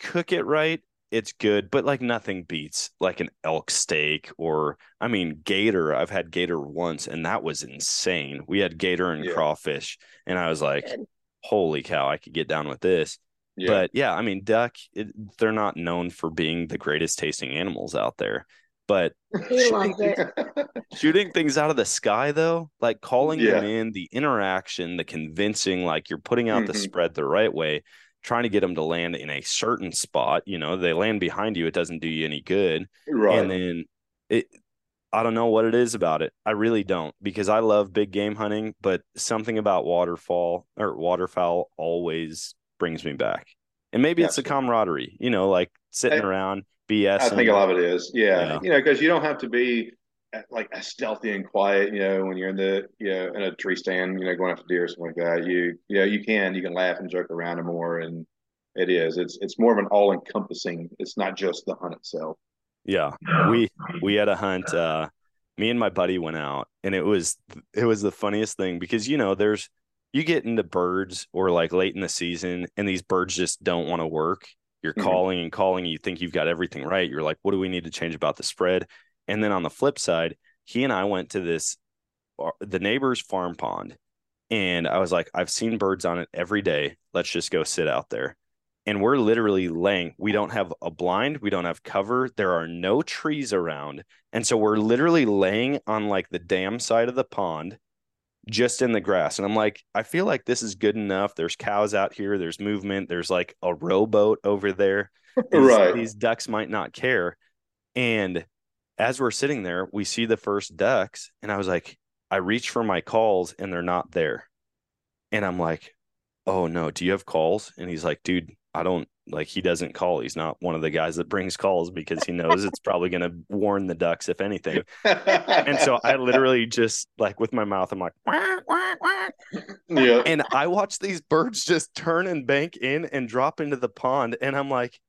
cook it right, it's good, but like nothing beats like an elk steak or I mean gator. I've had gator once and that was insane. We had gator and Yeah. crawfish, and I was like, Good. Holy cow, I could get down with this. Yeah. But yeah, I mean duck, it, they're not known for being the greatest tasting animals out there. But He loves it. shooting things out of the sky though like calling them in the interaction the convincing like you're putting out the Mhm. spread the right way trying to get them to land in a certain spot you know they land behind you it doesn't do you any good right. and then it i don't know what it is about it i really don't because i love big game hunting but something about waterfall or waterfowl always brings me back and maybe it's the Absolutely. camaraderie you know like sitting I- around bs I think a lot of it is, yeah. Yeah. You know, because you don't have to be uh, like as stealthy and quiet. You know, when you're in the you know in a tree stand, you know, going after deer or something like that. You you know you can you can laugh and joke around more, and it is it's it's more of an all encompassing. It's not just the hunt itself. Yeah, we we had a hunt. Uh, me and my buddy went out, and it was it was the funniest thing because you know there's you get into birds or like late in the season, and these birds just don't want to work. You're Mhm. calling and calling. You think you've got everything right. You're like, what do we need to change about the spread? And then on the flip side, he and I went to this uh, the neighbor's farm pond, and I was like, I've seen birds on it every day. Let's just go sit out there and we're literally laying we don't have a blind we don't have cover there are no trees around and so we're literally laying on like the dam side of the pond just in the grass and i'm like i feel like this is good enough there's cows out here there's movement there's like a rowboat over there these, Right. these ducks might not care and as we're sitting there we see the first ducks and i was like i reach for my calls and they're not there and i'm like oh no do you have calls and he's like dude i don't like he doesn't call he's not one of the guys that brings calls because he knows it's probably going to warn the ducks if anything and so i literally just like with my mouth i'm like "Quack, quack, quack." yeah. and i watch these birds just turn and bank in and drop into the pond and i'm like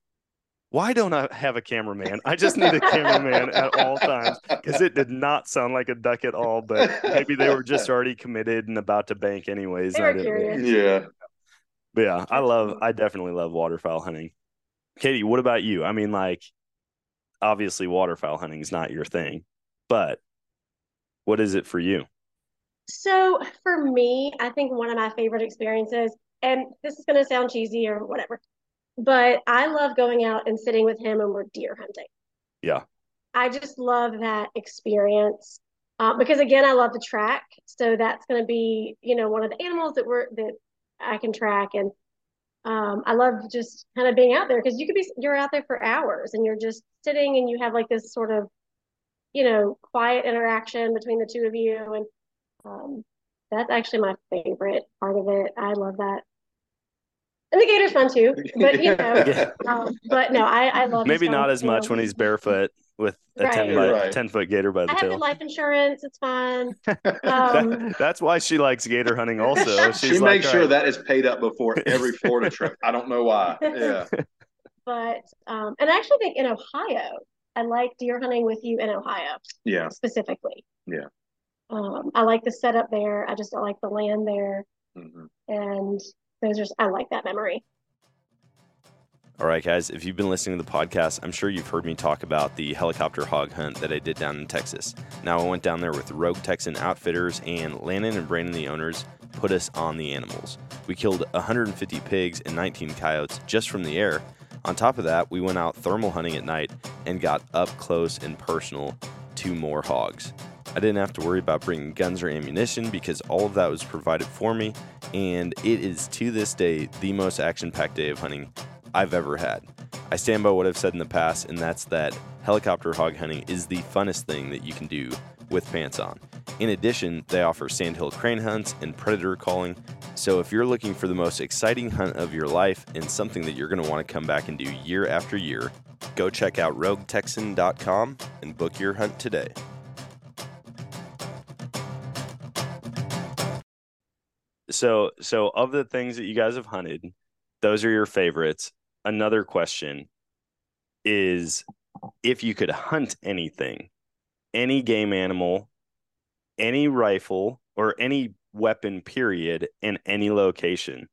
why don't I have a cameraman? I just need a cameraman at all times because it did not sound like a duck at all. But maybe they were just already committed and about to bank anyways. They were curious. Yeah. But yeah, I love, I definitely love waterfowl hunting. Katie, what about you? I mean, like, obviously, waterfowl hunting is not your thing, but what is it for you? So for me, I think one of my favorite experiences, and this is going to sound cheesy or whatever, but I love going out and sitting with him and we're deer hunting. Yeah. I just love that experience uh, because again, I love to track, so that's going to be you know one of the animals that we're that I can track, and um, I love just kind of being out there because you could be you're out there for hours and you're just sitting and you have like this sort of you know quiet interaction between the two of you, and um, that's actually my favorite part of it. I love that. And the gator's fun too, but you know, Yeah. um, but no, I I love Maybe not as you much when he's barefoot with a Right. 10 by Right. 10 foot gator by the I have tail. good life insurance. It's fine. That- Um, that's why she likes gator hunting also. She's she like, makes "All sure right, that is paid up before every Florida trip. I don't know why. Yeah. but um, and I actually think in Ohio, I like deer hunting with you in Ohio Yeah. specifically. Yeah. Um, I like the setup there. I just don't like the land there, Mhm. and those are I like that memory. All right, guys, if you've been listening to the podcast, I'm sure you've heard me talk about the helicopter hog hunt that I did down in Texas. Now, I went down there with Rogue Texan Outfitters, and Landon and Brandon, the owners, put us on the animals. We killed 150 pigs and 19 coyotes just from the air. On top of that, we went out thermal hunting at night and got up close and personal to more hogs. I didn't have to worry about bringing guns or ammunition because all of that was provided for me, and it is to this day the most action packed day of hunting I've ever had. I stand by what I've said in the past, and that's that helicopter hog hunting is the funnest thing that you can do with pants on. In addition, they offer sandhill crane hunts and predator calling. So if you're looking for the most exciting hunt of your life and something that you're going to want to come back and do year after year, go check out roguetexan.com and book your hunt today. So, so of the things that you guys have hunted, those are your favorites. Another question is if you could hunt anything, any game animal, any rifle, or any weapon, period, in any location,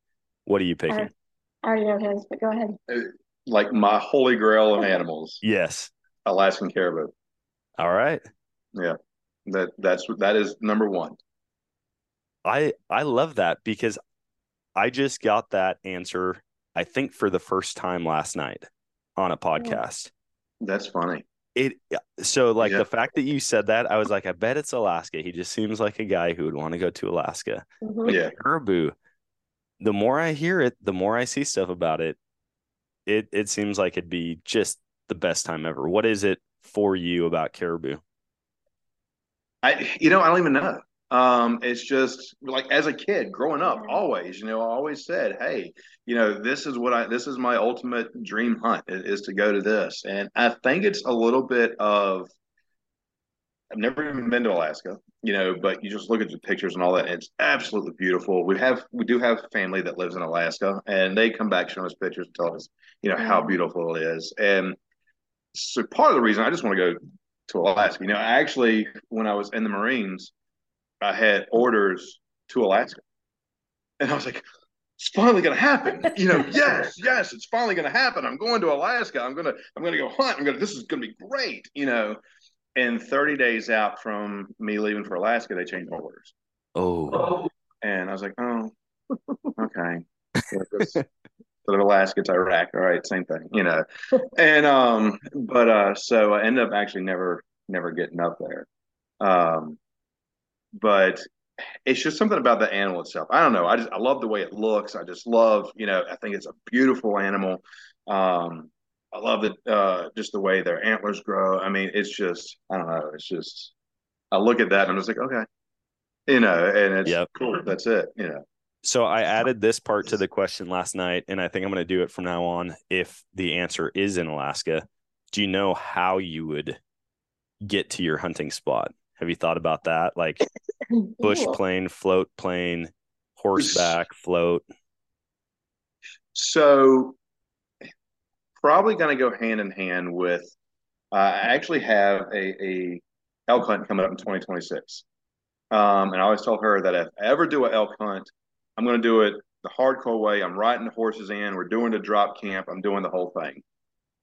what are you picking? I already know his, but go ahead. Uh, like my holy grail of animals, Yes. Alaskan caribou. All right. Yeah. That that's that is number one. I I love that because I just got that answer I think for the first time last night on a podcast. That's funny. It so like Yeah. the fact that you said that I was like I bet it's Alaska. He just seems like a guy who would want to go to Alaska. Mhm. Yeah. Caribou. The more I hear it, the more I see stuff about it. It it seems like it'd be just the best time ever. What is it for you about caribou? I you know I don't even know. Um, it's just like as a kid growing up, always you know I always said, hey, you know this is what I this is my ultimate dream hunt is, is to go to this, and I think it's a little bit of I've never even been to Alaska, you know, but you just look at the pictures and all that, and it's absolutely beautiful. We have we do have family that lives in Alaska, and they come back showing us pictures and tell us, you know, how beautiful it is. And so part of the reason I just want to go to Alaska, you know, I actually when I was in the Marines, I had orders to Alaska, and I was like, it's finally going to happen. You know, yes, yes, it's finally going to happen. I'm going to Alaska. I'm gonna I'm gonna go hunt. I'm gonna this is going to be great. You know. And 30 days out from me leaving for Alaska, they changed my orders. Oh, And I was like, oh, okay. So so Alaska to Iraq. All right, same thing, you know. And um, but uh, so I ended up actually never never getting up there. Um, but it's just something about the animal itself. I don't know. I just I love the way it looks. I just love, you know, I think it's a beautiful animal. Um, I love it, uh, just the way their antlers grow. I mean, it's just, I don't know. It's just, I look at that and I'm just like, okay, you know, and it's Yep. cool. That's it, you know. So I added this part to the question last night, and I think I'm going to do it from now on. If the answer is in Alaska, do you know how you would get to your hunting spot? Have you thought about that? Like bush plane, float plane, horseback, float. So probably going to go hand in hand with. Uh, I actually have a, a elk hunt coming up in 2026, um, and I always tell her that if I ever do an elk hunt, I'm going to do it the hardcore way. I'm riding the horses in. We're doing the drop camp. I'm doing the whole thing.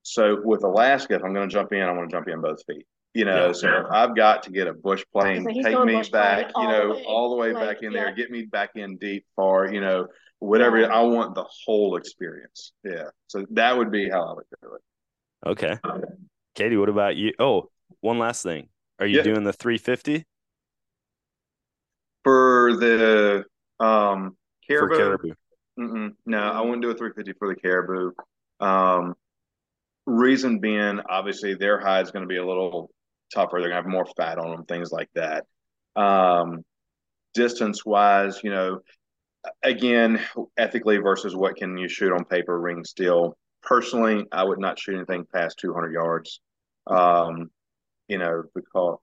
So with Alaska, if I'm going to jump in, I want to jump in both feet. You know, Yeah. so I've got to get a bush plane, So take me bush plane back, all you the know, way, all the way like, back in there, get me back in deep, far, you know, whatever. Yeah. I want the whole experience. Yeah. So that would be how I would do it. Okay. Katie, what about you? Oh, one last thing. Are you Yeah. doing the 350 For the um for caribou, caribou? Mm-mm, no, I wouldn't do a 350 for the caribou. Um, reason being, obviously, their hide is going to be a little tougher. They're to have more fat on them, things like that. Um, distance wise, you know, again, ethically versus what can you shoot on paper, ring steel. Personally, I would not shoot anything past 200 yards. Um, you know, because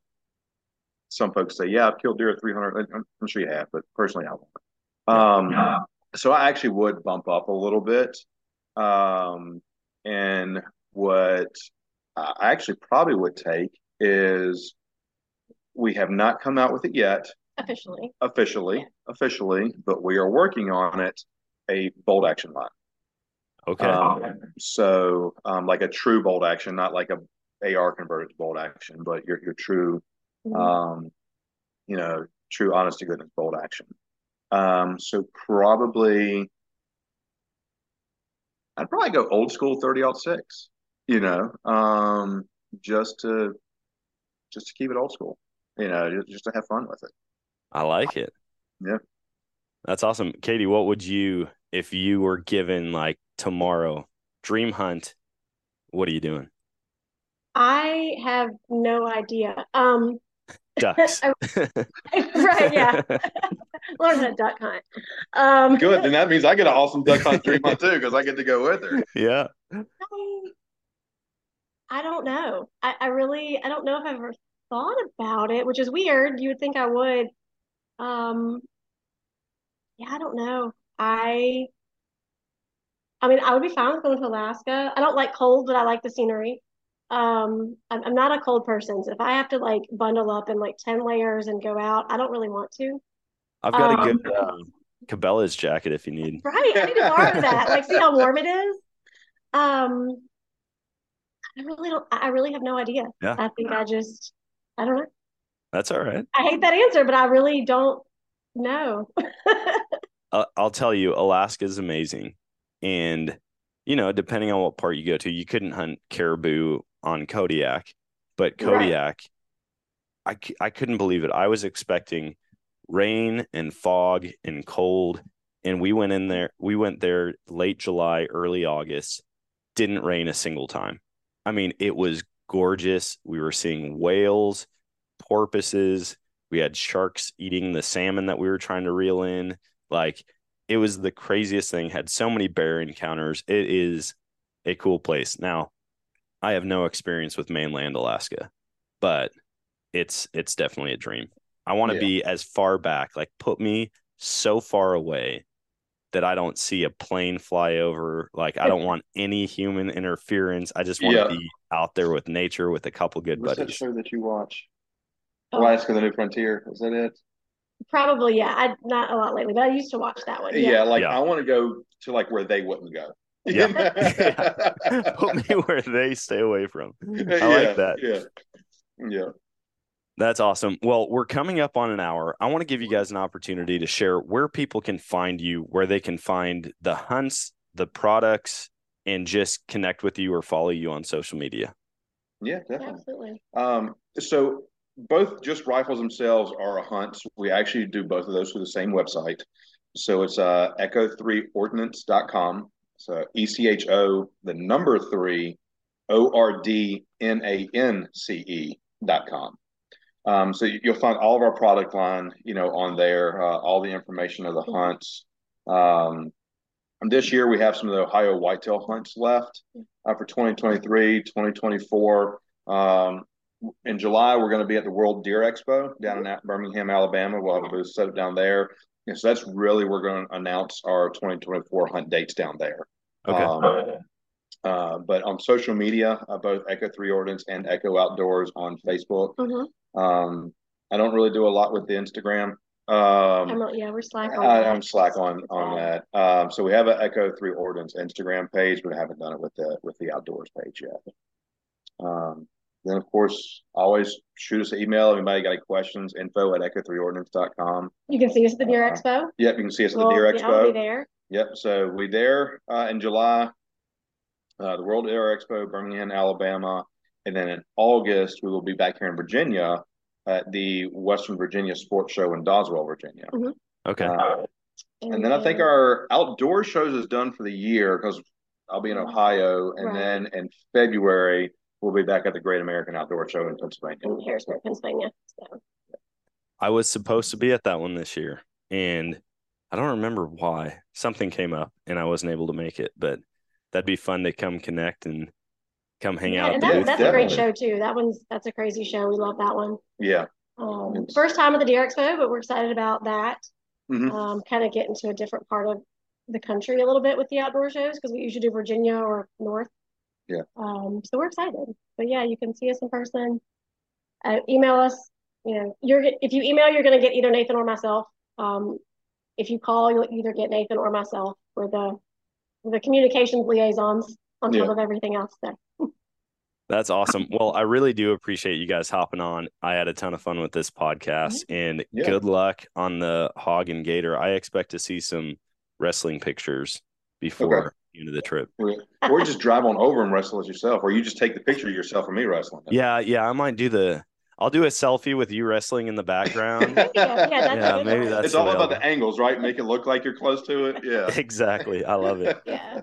some folks say, yeah, I've killed deer at 300. I'm, I'm sure you have, but personally, I won't. Um, so I actually would bump up a little bit. Um, and what I actually probably would take is we have not come out with it yet officially. officially, officially, but we are working on it. A bolt action line. Okay. Um, so, um, like a true bolt action, not like a AR converted to bolt action, but your your true, Mhm. um, you know, true honest to goodness bolt action. Um, so probably, I'd probably go old school thirty aught six. You know, um, just to just to keep it old school. You know, just, just to have fun with it. I like it. Yeah. That's awesome. Katie, what would you, if you were given like tomorrow, dream hunt, what are you doing? I have no idea. Um, Ducks. right, yeah. Learn a duck hunt. Um, Good. Then that means I get an awesome duck hunt dream hunt too, because I get to go with her. yeah. I, I don't know. I, I really, I don't know if I've ever thought about it, which is weird. You would think I would. Um, yeah, I don't know. I, I mean, I would be fine with going to Alaska. I don't like cold, but I like the scenery. Um, I'm, I'm not a cold person, so if I have to like bundle up in like 10 layers and go out, I don't really want to. I've got a Um, good uh, Cabela's jacket if you need. Right, I need to borrow that. Like, see how warm it is. Um, I really don't. I really have no idea. Yeah. I think I just, I don't know. That's all right. I hate that answer, but I really don't know. I'll, I'll tell you, Alaska is amazing. And, you know, depending on what part you go to, you couldn't hunt caribou on Kodiak, but Right. Kodiak, I couldn't believe it. I was expecting rain and fog and cold. And we went in there, we went there late July, early August, didn't rain a single time. I mean, it was gorgeous. We were seeing whales, porpoises. We had sharks eating the salmon that we were trying to reel in. Like it was the craziest thing. Had so many bear encounters. It is a cool place. Now, I have no experience with mainland Alaska, but it's it's definitely a dream. I want to Yeah. be as far back, like put me so far away that I don't see a plane fly over. Like I don't want any human interference. I just want Yeah. to be out there with nature with a couple good What's that buddies. show that you watch? Oh. Alaska: The New Frontier. Is that it? Probably, yeah. I not a lot lately, but I used to watch that one. Yeah, Yeah. like Yeah. I want to go to like where they wouldn't go. Yeah. Put me where they stay away from. I Yeah, like that. Yeah. Yeah. That's awesome. Well, we're coming up on an hour. I want to give you guys an opportunity to share where people can find you, where they can find the hunts, the products, and just connect with you or follow you on social media. Yeah, definitely. Absolutely. Um, so both just rifles themselves are a hunt. We actually do both of those through the same website. So it's uh, echo3ordnance.com. So E C H O, the number three, O R D N A N C E dot com. Um, so you- you'll find all of our product line, you know, on there, uh, all the information of the hunts. Um, and this year we have some of the Ohio whitetail hunts left uh, for 2023, 2024. Um, in July, we're going to be at the World Deer Expo down in at Birmingham, Alabama. We'll have a booth set up down there. And so that's really we're going to announce our 2024 hunt dates down there. Okay. Um, Uh, but on social media, uh, both Echo Three Ordnance and Echo Outdoors on Facebook. Mm-hmm. Um, I don't really do a lot with the Instagram. Um, I'm, yeah, we're slack on I, that. I'm slack on on that. Um, so we have an Echo Three Ordnance Instagram page, but haven't done it with the with the outdoors page yet. Um, then of course, always shoot us an email. Anybody got any questions? Info at echo3ordnance.com. You can see us at the Deer Uh, Expo. Yep, you can see us at the Deer yeah, I'll be Expo. there. Yep, so we there uh, in July, uh, the World Deer Expo, Birmingham, Alabama, and then in August we will be back here in Virginia at the Western Virginia Sports Show in Doswell, Virginia. Okay. Uh, and then I think our outdoor shows is done for the year because I'll be in Ohio, and Right. then in February we'll be back at the Great American Outdoor Show in Pennsylvania. in Harrisburg, Pennsylvania. So I was supposed to be at that one this year, and I don't remember why. Something came up, and I wasn't able to make it. But that'd be fun to come connect and come hang yeah, out. and that, booth that's a great show too. That one's that's a crazy show. We love that one. Yeah. Um, first time at the Deer Expo, but we're excited about that. Mhm. Um, kind of get into a different part of the country a little bit with the outdoor shows because we usually do Virginia or North. Yeah. Um, so we're excited. But yeah, you can see us in person. Uh, email us. You know, you're if you email, you're going to get either Nathan or myself. Um, if you call, you'll either get Nathan or myself. We're the the communications liaisons on top Yeah. of everything else. So That's awesome. Well, I really do appreciate you guys hopping on. I had a ton of fun with this mm-hmm. podcast, and Yeah. good luck on the hog and gator. I expect to see some wrestling pictures before the end of the trip. Or just drive on over and wrestle as yourself, or you just take the picture of yourself and me wrestling. Yeah, yeah, I might do the. I'll do a selfie with you wrestling in the background. yeah, maybe that's it's all about the angles, right? Make it look like you're close to it. Yeah, exactly. I love it. yeah.